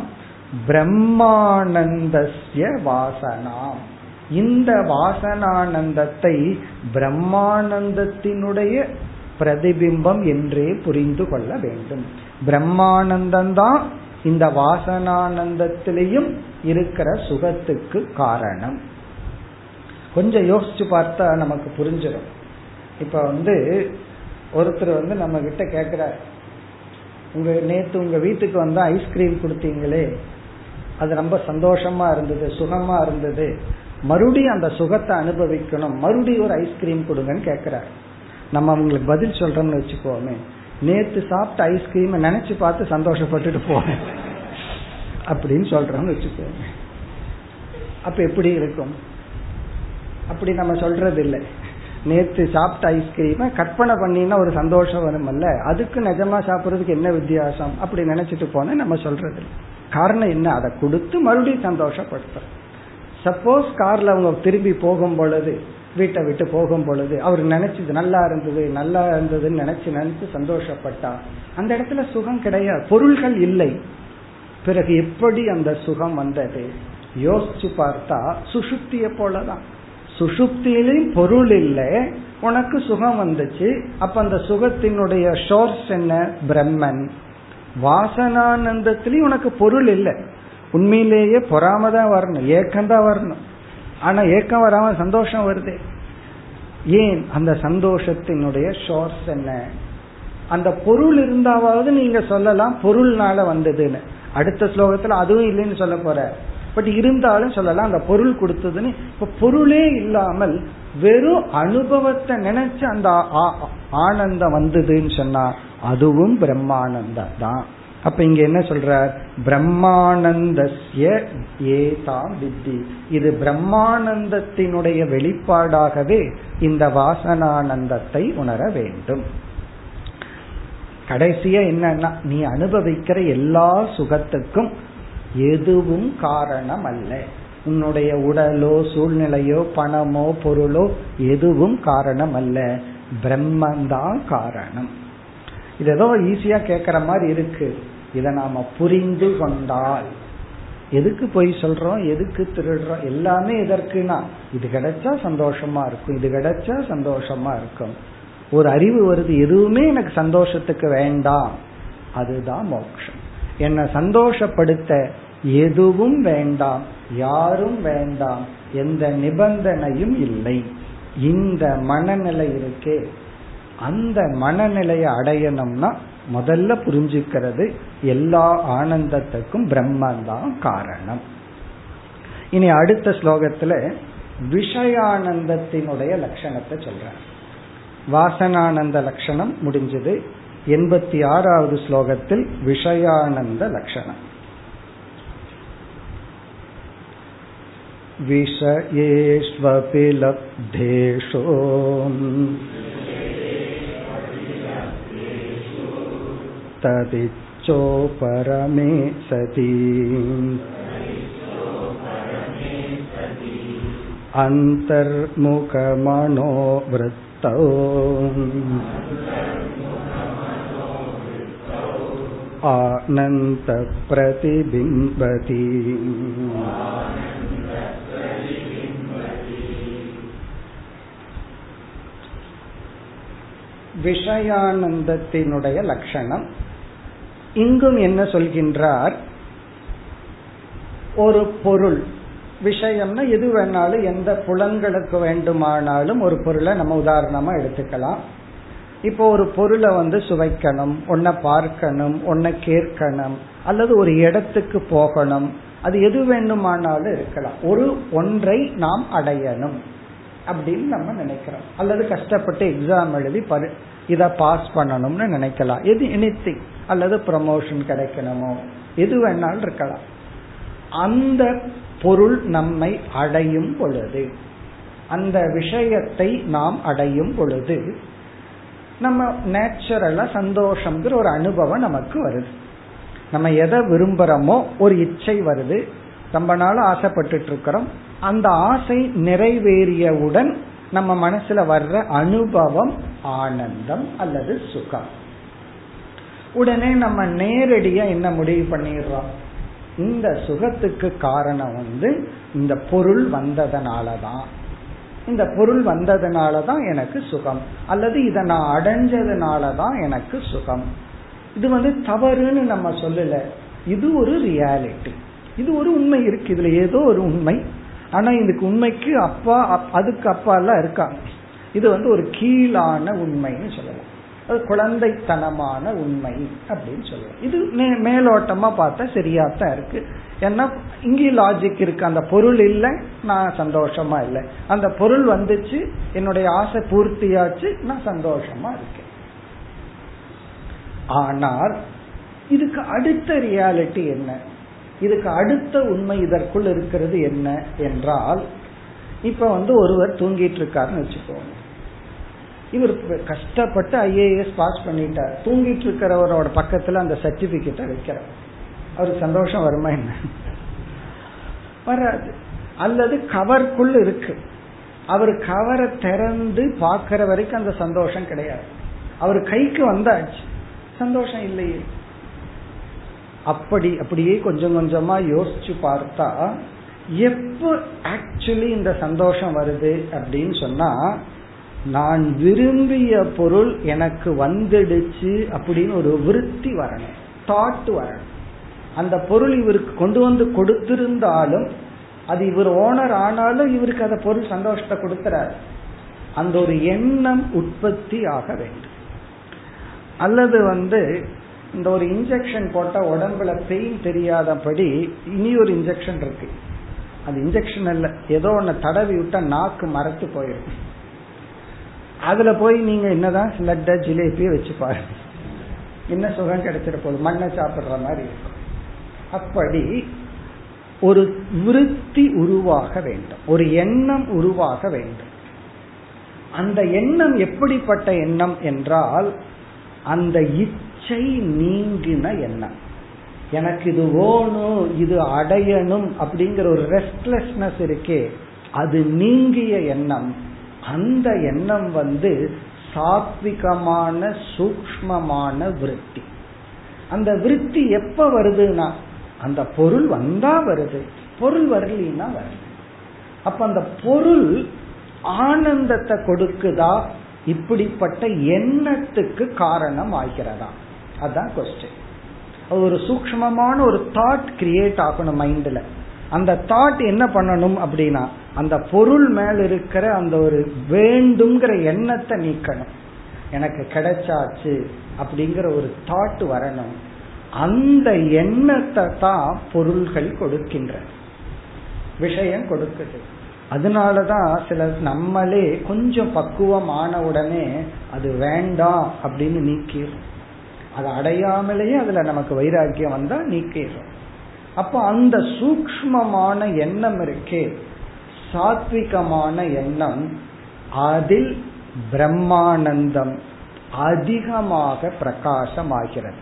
பிரம்மானந்தஸ்ய வாசனாம். இந்த வாசனானந்தத்தை பிரம்மானந்தத்தினுடைய பிரதிபிம்பம் என்றே புரிந்து கொள்ள வேண்டும். பிரம்மானந்தம் தான் இந்த வாசனானந்தத்திலையும் இருக்கிற சுகத்துக்கு காரணம். கொஞ்சம் யோசிச்சு பார்த்தா நமக்கு புரிஞ்சிடும். இப்ப வந்து ஒருத்தர் வந்து நம்ம கிட்ட கேக்குறாரு. உங்க நேத்து உங்க வீட்டுக்கு வந்தா ஐஸ்கிரீம் கொடுத்தீங்களே. அது ரொம்ப சந்தோஷமா இருந்தது சுகமா இருந்தது. மறுபடியும் அந்த சுகத்தை அனுபவிக்கணும். மறுபடியும் ஒரு ஐஸ்கிரீம் கொடுங்கன்னு கேக்குறாரு. நம்ம அவங்களுக்கு பதில் சொல்றோம்னு வச்சுக்கோமே. நேத்து சாப்பிட்ட ஐஸ்கிரீம் நினைச்சு பார்த்து சந்தோஷப்பட்டுட்டு போவேன். அப்படின்னு சொல்றோம்னு வச்சுக்கோங்க அப்ப எப்படி இருக்கும்? அப்படி நம்ம சொல்றது இல்லை நேத்து சாப்பிட்ட ஐஸ்கிரீமை கற்பனை பண்ணினா ஒரு சந்தோஷம் வருமல்ல அதுக்கு நிஜமா சாப்பிட்றதுக்கு என்ன வித்தியாசம்? அப்படி நினைச்சிட்டு போன நம்ம சொல்றது காரணம் என்ன? அதை கொடுத்து மறுபடியும் சந்தோஷப்படுத்துறோம். சப்போஸ் கார்ல அவங்க திரும்பி போகும் பொழுது வீட்டை விட்டு போகும் பொழுது அவர் நினைச்சது நல்லா இருந்தது நல்லா இருந்ததுன்னு நினைச்சு நினைச்சு சந்தோஷப்பட்டா அந்த இடத்துல சுகம் கிடையாது. பொருள்கள் இல்லை. பிறகு எப்படி அந்த சுகம் வந்தது? யோசிச்சு பார்த்தா சுசுப்திய போலதான். சுசுப்தியிலும் பொருள் இல்லை. உனக்கு சுகம் வந்துச்சு. அப்ப அந்த சுகத்தினுடைய சோர்ஸ் என்ன? பிரம்மன். வாசனானந்தத்திலையும் உனக்கு பொருள் இல்லை. உண்மையிலேயே பொறாம தான் வரணும். ஏக்கம் தான் வரணும். ஆனா ஏக்கம் வராம சந்தோஷம் வருது. ஏன்? அந்த சந்தோஷத்தினுடைய ஷோர்ஸ் என்ன? அந்த பொருள் இருந்தாவது நீங்க சொல்லலாம் பொருள்னால வந்ததுன்னு. அடுத்த ஸ்லோகத்துல அதுவும் இல்லைன்னு சொல்ல போற. பட் இருந்தாலும் சொல்லலாம் அந்த பொருள் கொடுத்ததுன்னு. இப்ப பொருளே இல்லாமல் வெறும் அனுபவத்தை நினைச்சு அந்த ஆனந்தம் வந்ததுன்னு சொன்னா அதுவும் பிரம்மானந்தம் தான் அப்ப இங்க என்ன சொல்றார்? பிரம்மானந்தஸ்ய ஏதாம் வித்தி. இது பிரம்மானந்தத்தினுடைய வெளிப்பாடாகவே இந்த வாசனானந்தத்தை உணர வேண்டும். கடைசியா என்னன்னா நீ அனுபவிக்கிற எல்லா சுகத்துக்கும் எதுவும் காரணம் அல்ல உன்னுடைய உடலோ சூழ்நிலையோ பணமோ பொருளோ எதுவும் காரணம் அல்ல பிரம்மந்தான் காரணம். இது ஏதோ ஈஸியா கேக்குற மாதிரி இருக்கு. இதை நாம புரிந்து கொண்டால். எதுக்கு போய் சொல்றோம்? எதுக்கு திருடுறோம்? எல்லாமே எதற்குனா இது கிடைச்சா சந்தோஷமா இருக்கும். இது கிடைச்சா சந்தோஷமா இருக்கும். ஒரு அறிவு வருது. எதுவுமே எனக்கு சந்தோஷத்துக்கு வேண்டாம். அதுதான் மோட்சம் என்னை சந்தோஷப்படுத்த எதுவும் வேண்டாம். யாரும் வேண்டாம். எந்த நிபந்தனையும் இல்லை. இந்த மனநிலை இருக்கே. அந்த மனநிலையை அடையணும்னா முதல்ல புரிஞ்சுக்கிறது எல்லா ஆனந்தத்துக்கும் பிரம்மந்தான் காரணம். இனி அடுத்த ஸ்லோகத்துல விஷயானந்தத்தினுடைய லட்சணத்தை சொல்ற வாசனானந்த லட்சணம் முடிஞ்சது. எண்பத்தி ஆறாவது ஸ்லோகத்தில் விஷயானந்த லட்சணம். விஷயேஷ்வபி லப்தேஷோ तदिच्छोपरमे सति अन्तर्मुखमनोवृत्तौ आनन्दप्रतिबिम्बति விஷயானந்தத்தினுடைய லட்சணம் இங்கும் என்ன சொல்கின்றார்? ஒரு பொருள். விஷயம்னா எது வேணாலும் எந்த புலன்களுக்கு வேண்டுமானாலும் ஒரு பொருளை நம்ம உதாரணமா எடுத்துக்கலாம். இப்போ ஒரு பொருளை வந்து சுவைக்கணும் ஒன்ன பார்க்கணும் ஒன்ன கேட்கணும் அல்லது ஒரு இடத்துக்கு போகணும். அது எது வேண்டுமானாலும் இருக்கலாம். ஒரு ஒன்றை நாம் அடையணும். அப்படின்னு நம்ம நினைக்கிறோம். அல்லது கஷ்டப்பட்டு எக்ஸாம் எழுதி பரி இதை பாஸ் பண்ணணும்னு நினைக்கலாம். எது எனித்திங் அல்லது ப்ரமோஷன் கிடைக்கணுமோ? எது வேணாலும் இருக்கலாம். அந்த பொருள் நம்மை அடையும் பொழுது அந்த விஷயத்தை நாம் அடையும் பொழுது நம்ம நேச்சுரலா சந்தோஷம்ங்கிற ஒரு அனுபவம் நமக்கு வருது. நம்ம எதை விரும்புறோமோ ஒரு இச்சை வருது ரொம்ப நாள் ஆசைப்பட்டுட்டு இருக்கிறோம் அந்த ஆசை நிறைவேறியவுடன் நம்ம மனசுல வர்ற அனுபவம் ஆனந்தம் அல்லது சுகம். உடனே நம்ம நேரடியா என்ன முடிவு பண்ணிடுறோம்? இந்த சுகத்துக்கு காரணம் வந்து இந்த பொருள் வந்ததுனாலதான். இந்த பொருள் வந்ததுனாலதான் எனக்கு சுகம். அல்லது இதை நான் அடைஞ்சதுனாலதான் எனக்கு சுகம். இது வந்து தவறுன்னு நம்ம சொல்லல. இது ஒரு ரியாலிட்டி இது ஒரு உண்மை இருக்கு இதுல ஏதோ ஒரு உண்மை. ஆனா இதுக்கு உண்மைக்கு அப்பா அதுக்கு அப்பா எல்லாம் இருக்காங்க. இது வந்து ஒரு கீழான உண்மைன்னு சொல்லலாம். அது குழந்தைத்தனமான உண்மை அப்படின்னு சொல்லலாம். இது மேலோட்டமா பார்த்தா சரியாத்தான் இருக்கு. ஏன்னா இங்கே லாஜிக் இருக்கு. அந்த பொருள் இல்லை நான் சந்தோஷமா இல்லை. அந்த பொருள் வந்துச்சு என்னுடைய ஆசை பூர்த்தியாச்சு நான் சந்தோஷமா இருக்கேன். ஆனால் இதுக்கு அடுத்த ரியாலிட்டி என்ன? இதுக்கு அடுத்த உண்மை இதற்குள் இருக்கிறது என்ன என்றால் இப்ப வந்து ஒருவர் தூங்கிட்டு இருக்காருன்னு வச்சுக்கோங்க. இவர் கஷ்டப்பட்டு ஐஏஎஸ் பாஸ் பண்ணிட்டார். தூங்கிட்டு இருக்கிறவரோட பக்கத்துல அந்த சர்டிபிகேட்டை வைக்கிறார். அவருக்கு சந்தோஷம் வருமா என்ன? வராது. அல்லது கவர்க்குள் இருக்கு. அவர் கவரை திறந்து பாக்குற வரைக்கும் அந்த சந்தோஷம் கிடையாது. அவர் கைக்கு வந்தாச்சு. சந்தோஷம் இல்லையே. அப்படி அப்படியே கொஞ்சம் கொஞ்சமா யோசிச்சு பார்த்தா எப்போ ஆக்சுவலி இந்த சந்தோஷம் வருது அப்படின்னு சொன்னா நான் விரும்பிய பொருள் எனக்கு வந்துடுச்சு அப்படின்னு ஒரு விருத்தி வரணும் தாட் வரணும். அந்த பொருள் இவருக்கு கொண்டு வந்து கொடுத்திருந்தாலும் அது இவர் ஓனர் ஆனாலும் இவருக்கு அந்த பொருள் சந்தோஷத்தை கொடுக்கிறார் அந்த ஒரு எண்ணம் உற்பத்தி ஆக வேண்டும். அல்லது வந்து இந்த ஒரு இன்ஜெக்ஷன் போட்டா உடம்புல பெயின் தெரியாதபடி இனி ஒரு இன்ஜெக்ஷன் இருக்கு. அது இன்ஜெக்ஷன் அல்ல. ஏதோ ஒன்னு தடவி விட்டா நாக்கு மறைச்சு போயிடும். அதுல போய் நீங்க என்னதான் லட்ட ஜிலேபியை வச்சு பாருங்க. என்ன சுகம் கிடைச்சிட போகுது? மண்ணை சாப்பிடுற மாதிரி இருக்கும். அப்படி ஒரு விருத்தி உருவாக வேண்டும். ஒரு எண்ணம் உருவாக வேண்டும். அந்த எண்ணம் எப்படிப்பட்ட எண்ணம் என்றால் அந்த இச்சை நீங்கின எண்ணம். எனக்கு இது வேணும் இது அடையணும் அப்படிங்கிற ஒரு ரெஸ்ட்லெஸ்னஸ் இருக்கே அது நீங்கிய எண்ணம். அந்த எண்ணம் வந்து சாத்விகமான சூக்மமான விருத்தி. அந்த விருத்தி எப்ப வருதுன்னா அந்த பொருள் வந்தா வருது. பொருள் வரலின்னா வருது. அப்ப அந்த பொருள் ஆனந்தத்தை கொடுக்குதா? இப்படிப்பட்ட எண்ணத்துக்கு காரணம் ஆகிறதா? அதான் கொஸ்டின் ஒரு சூக்மமான ஒரு தாட் கிரியேட் ஆகணும் மைண்ட்ல அந்த தாட் என்ன பண்ணணும் அப்படின்னா அந்த பொருள் மேல இருக்கிற அந்த ஒரு வேண்டுங்கிற எண்ணத்தை நீக்கணும். எனக்கு கிடைச்சாச்சு அப்படிங்கிற ஒரு தாட் வரணும். அந்த எண்ணத்தை தான் பொருள்கள் கொடுக்கின்ற விஷயம் கொடுக்குது. அதனாலதான் சில நம்மளே கொஞ்சம் பக்குவம் ஆன உடனே அது வேண்டாம் அப்படின்னு நீக்கிடும் அதை அடையாமலேயே அதுல நமக்கு வைராக்கியம் வந்தா நீக்கிடும் அப்போ அந்த சூக்மமான எண்ணம் இருக்கே. சாத்விகமான எண்ணம் அதில் பிரம்மானந்தம் அதிகமாக பிரகாசமாகிறது.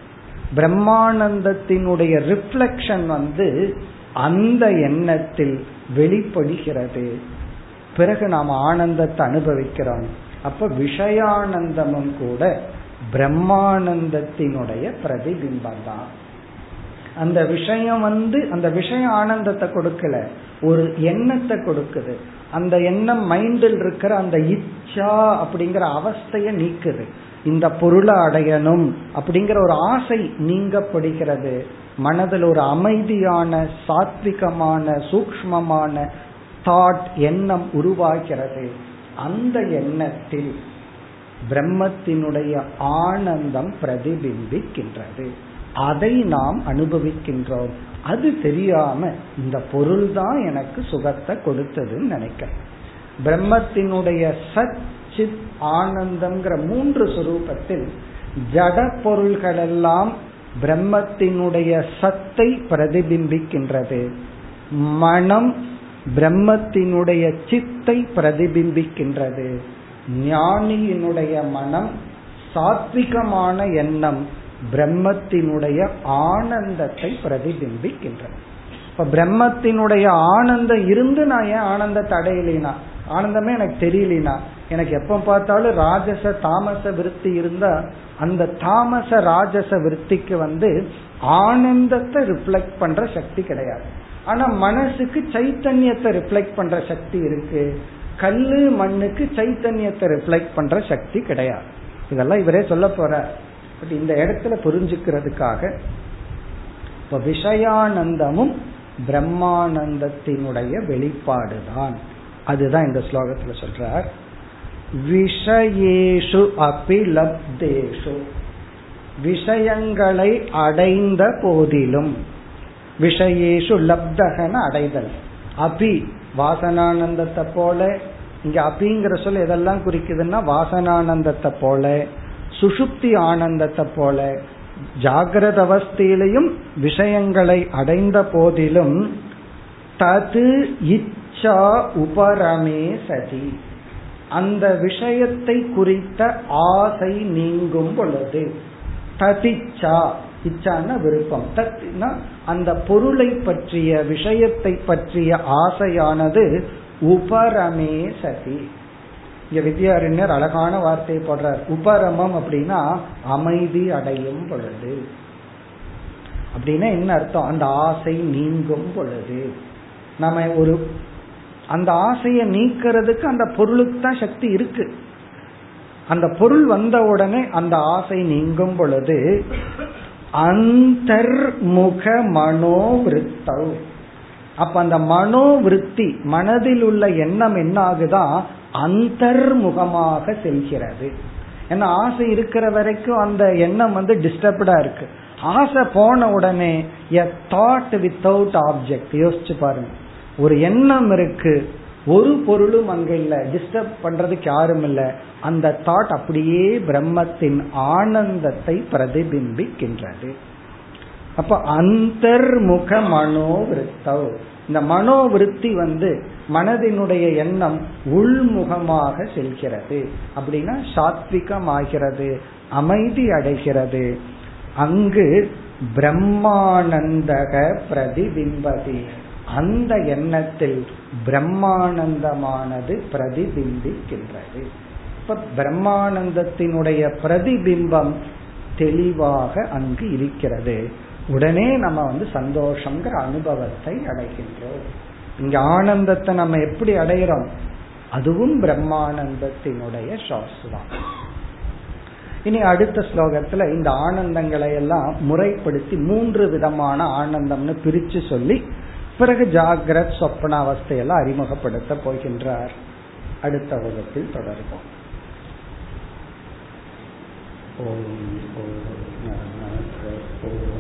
பிரம்மானந்தத்தினுடைய ரிஃப்ளெக்ஷன் வந்து அந்த எண்ணத்தில் வெளிப்படுகிறது. பிறகு நாம் ஆனந்தத்தை அனுபவிக்கிறோம். அப்ப விஷயானந்தமும் கூட பிரம்மானந்தத்தினுடைய பிரதிபிம்பம் தான் அந்த விஷயம் வந்து அந்த விஷயம் ஆனந்தத்தை கொடுக்கல. ஒரு எண்ணத்தை கொடுக்குது. அந்த எண்ணம் மைண்டில் இருக்கிற அந்த இச்சா அப்படிங்கிற அவஸ்தைய நீக்குது. இந்த பொருளை அடையணும் அப்படிங்கிற ஒரு ஆசை நீங்கப்படுகிறது. மனதில் ஒரு அமைதியான சாத்விகமான சூக்மமான தாட் எண்ணம் உருவாகிறது. அந்த எண்ணத்தில் பிரம்மத்தினுடைய ஆனந்தம் பிரதிபிம்பிக்கின்றது. அதை நாம் அனுபவிக்கின்றோம். அது தெரியாம இந்த பொருள் தான் எனக்கு சுகத்தை கொடுத்ததுன்னு நினைக்கிறேன். பிரம்மத்தினுடைய சச்சித் ஆனந்தம்ங்கிற மூன்று சுரூபத்தில் ஜட பொருள்களெல்லாம் பிரம்மத்தினுடைய சத்தை பிரதிபிம்பிக்கின்றது. மனம் பிரம்மத்தினுடைய சித்தை பிரதிபிம்பிக்கின்றது. ஞானியினுடைய மனம் சாத்விகமான எண்ணம் பிரம்மத்தினுடைய ஆனந்தத்தை பிரதிபிம்பிக்கின்றது. இப்ப பிரம்மத்தினுடைய ஆனந்தம் இருந்து நான் ஏன் ஆனந்தத்தை அடையலினா? ஆனந்தமே எனக்கு தெரியலினா? எனக்கு எப்ப பார்த்தாலும் ராஜச தாமச விருத்தி இருந்தா அந்த தாமச ராஜச விருத்திக்கு வந்து ஆனந்தத்தை ரிஃப்ளெக்ட் பண்ற சக்தி கிடையாது. ஆனா மனசுக்கு சைத்தன்யத்தை ரிஃப்ளெக்ட் பண்ற சக்தி இருக்கு. கல்லு மண்ணுக்கு சைத்தன்யத்தை ரிஃப்ளெக்ட் பண்ற சக்தி கிடையாது. இதெல்லாம் இவரே சொல்ல போற பட் இந்த இடத்துல புரிஞ்சுக்கிறதுக்காக இப்ப விஷயானந்தமும் பிரம்மானந்தத்தினுடைய வெளிப்பாடுதான். அதுதான் இந்த ஸ்லோகத்துல சொல்றார். விஷயேஷு அபிலப்தேஷு. விஷயங்களை அடைந்த போதிலும் விஷயேஷு லப்தகன அடைதல். அபி வாசனானந்தத்தை போல இங்க அபிங்கிற சொல் எதெல்லாம் குறிக்குதுன்னா வாசனானந்தத்தை போல சுசுப்தி ஆனந்தத்தை போல ஜாகிரத அவஸ்தையிலையும் விஷயங்களை அடைந்த போதிலும் தது இச்சா உபரமே சதி. அந்த விஷயத்தை குறித்த ஆசை நீங்கும் பொழுது ததிச்சா இச்சான விருப்பம். அந்த பொருளை பற்றிய விஷயத்தை பற்றிய ஆசையானது உபரமே சதி. இங்க வித்யாரண்யர் அழகான வார்த்தை போடுறார். உபரமம் அப்படின்னா அமைதி அடையும் பொழுது. அப்படின்னா என்ன அர்த்தம்? அந்த ஆசை நீங்கும் பொழுது. நம்ம ஒரு அந்த ஆசையை நீக்கிறதுக்கு அந்த பொருளுக்கு தான் சக்தி இருக்கு. அந்த பொருள் வந்த உடனே அந்த ஆசை நீங்கும் பொழுது அந்தர்முக மனோவிருத்தவ் அப்ப அந்த மனோவிருத்தி மனதில் உள்ள எண்ணம் என்ன ஆகுதா அந்தர்முகமாக செல்கிறது. ஏன்னா ஆசை இருக்கிற வரைக்கும் அந்த எண்ணம் வந்து டிஸ்டர்ப்டா இருக்கு. ஆசை போன உடனே எ தாட் வித்தவுட் ஆப்ஜெக்ட் யோசிச்சு பாருங்க. ஒரு எண்ணம் இருக்கு ஒரு பொருளும் அங்க இல்ல. டிஸ்டர்ப் பண்றதுக்கு யாரும் இல்ல. அந்த தாட் அப்படியே பிரம்மத்தின் ஆனந்தத்தை பிரதிபிம்பிக்கின்றது. அப்ப அந்தர்முக மனோவிருத்தவ். இந்த மனோவிருத்தி வந்து மனதினுடைய எண்ணம் உள்முகமாக செல்கிறது. அப்படின்னா சாத்விகம் ஆகிறது அமைதி அடைகிறது. அங்கு பிரம்மானந்தக பிரதிபிம்பதி. அந்த எண்ணத்தில் பிரம்மானந்தமானது பிரதிபிம்பிக்கின்றது. இப்ப பிரம்மானந்தத்தினுடைய பிரதிபிம்பம் தெளிவாக அங்கு இருக்கிறது. உடனே நம்ம வந்து சந்தோஷங்கிற அனுபவத்தை அடைகின்றோம். இங்க ஆனந்தத்தை நம்ம எப்படி அடைகிறோம் அதுவும் பிரம்மானந்தத்தினுடைய சாஸ்திரம் இனி அடுத்த ஸ்லோகத்துல இந்த ஆனந்தங்களை எல்லாம் முறைப்படுத்தி மூன்று விதமான ஆனந்தம்னு பிரிச்சு சொல்லி பிறகு ஜாகிரத் சொப்பன அவஸ்தையெல்லாம் அறிமுகப்படுத்த போகின்றார். அடுத்த வகுப்பில் தொடர்போம் ஓம் ஓம்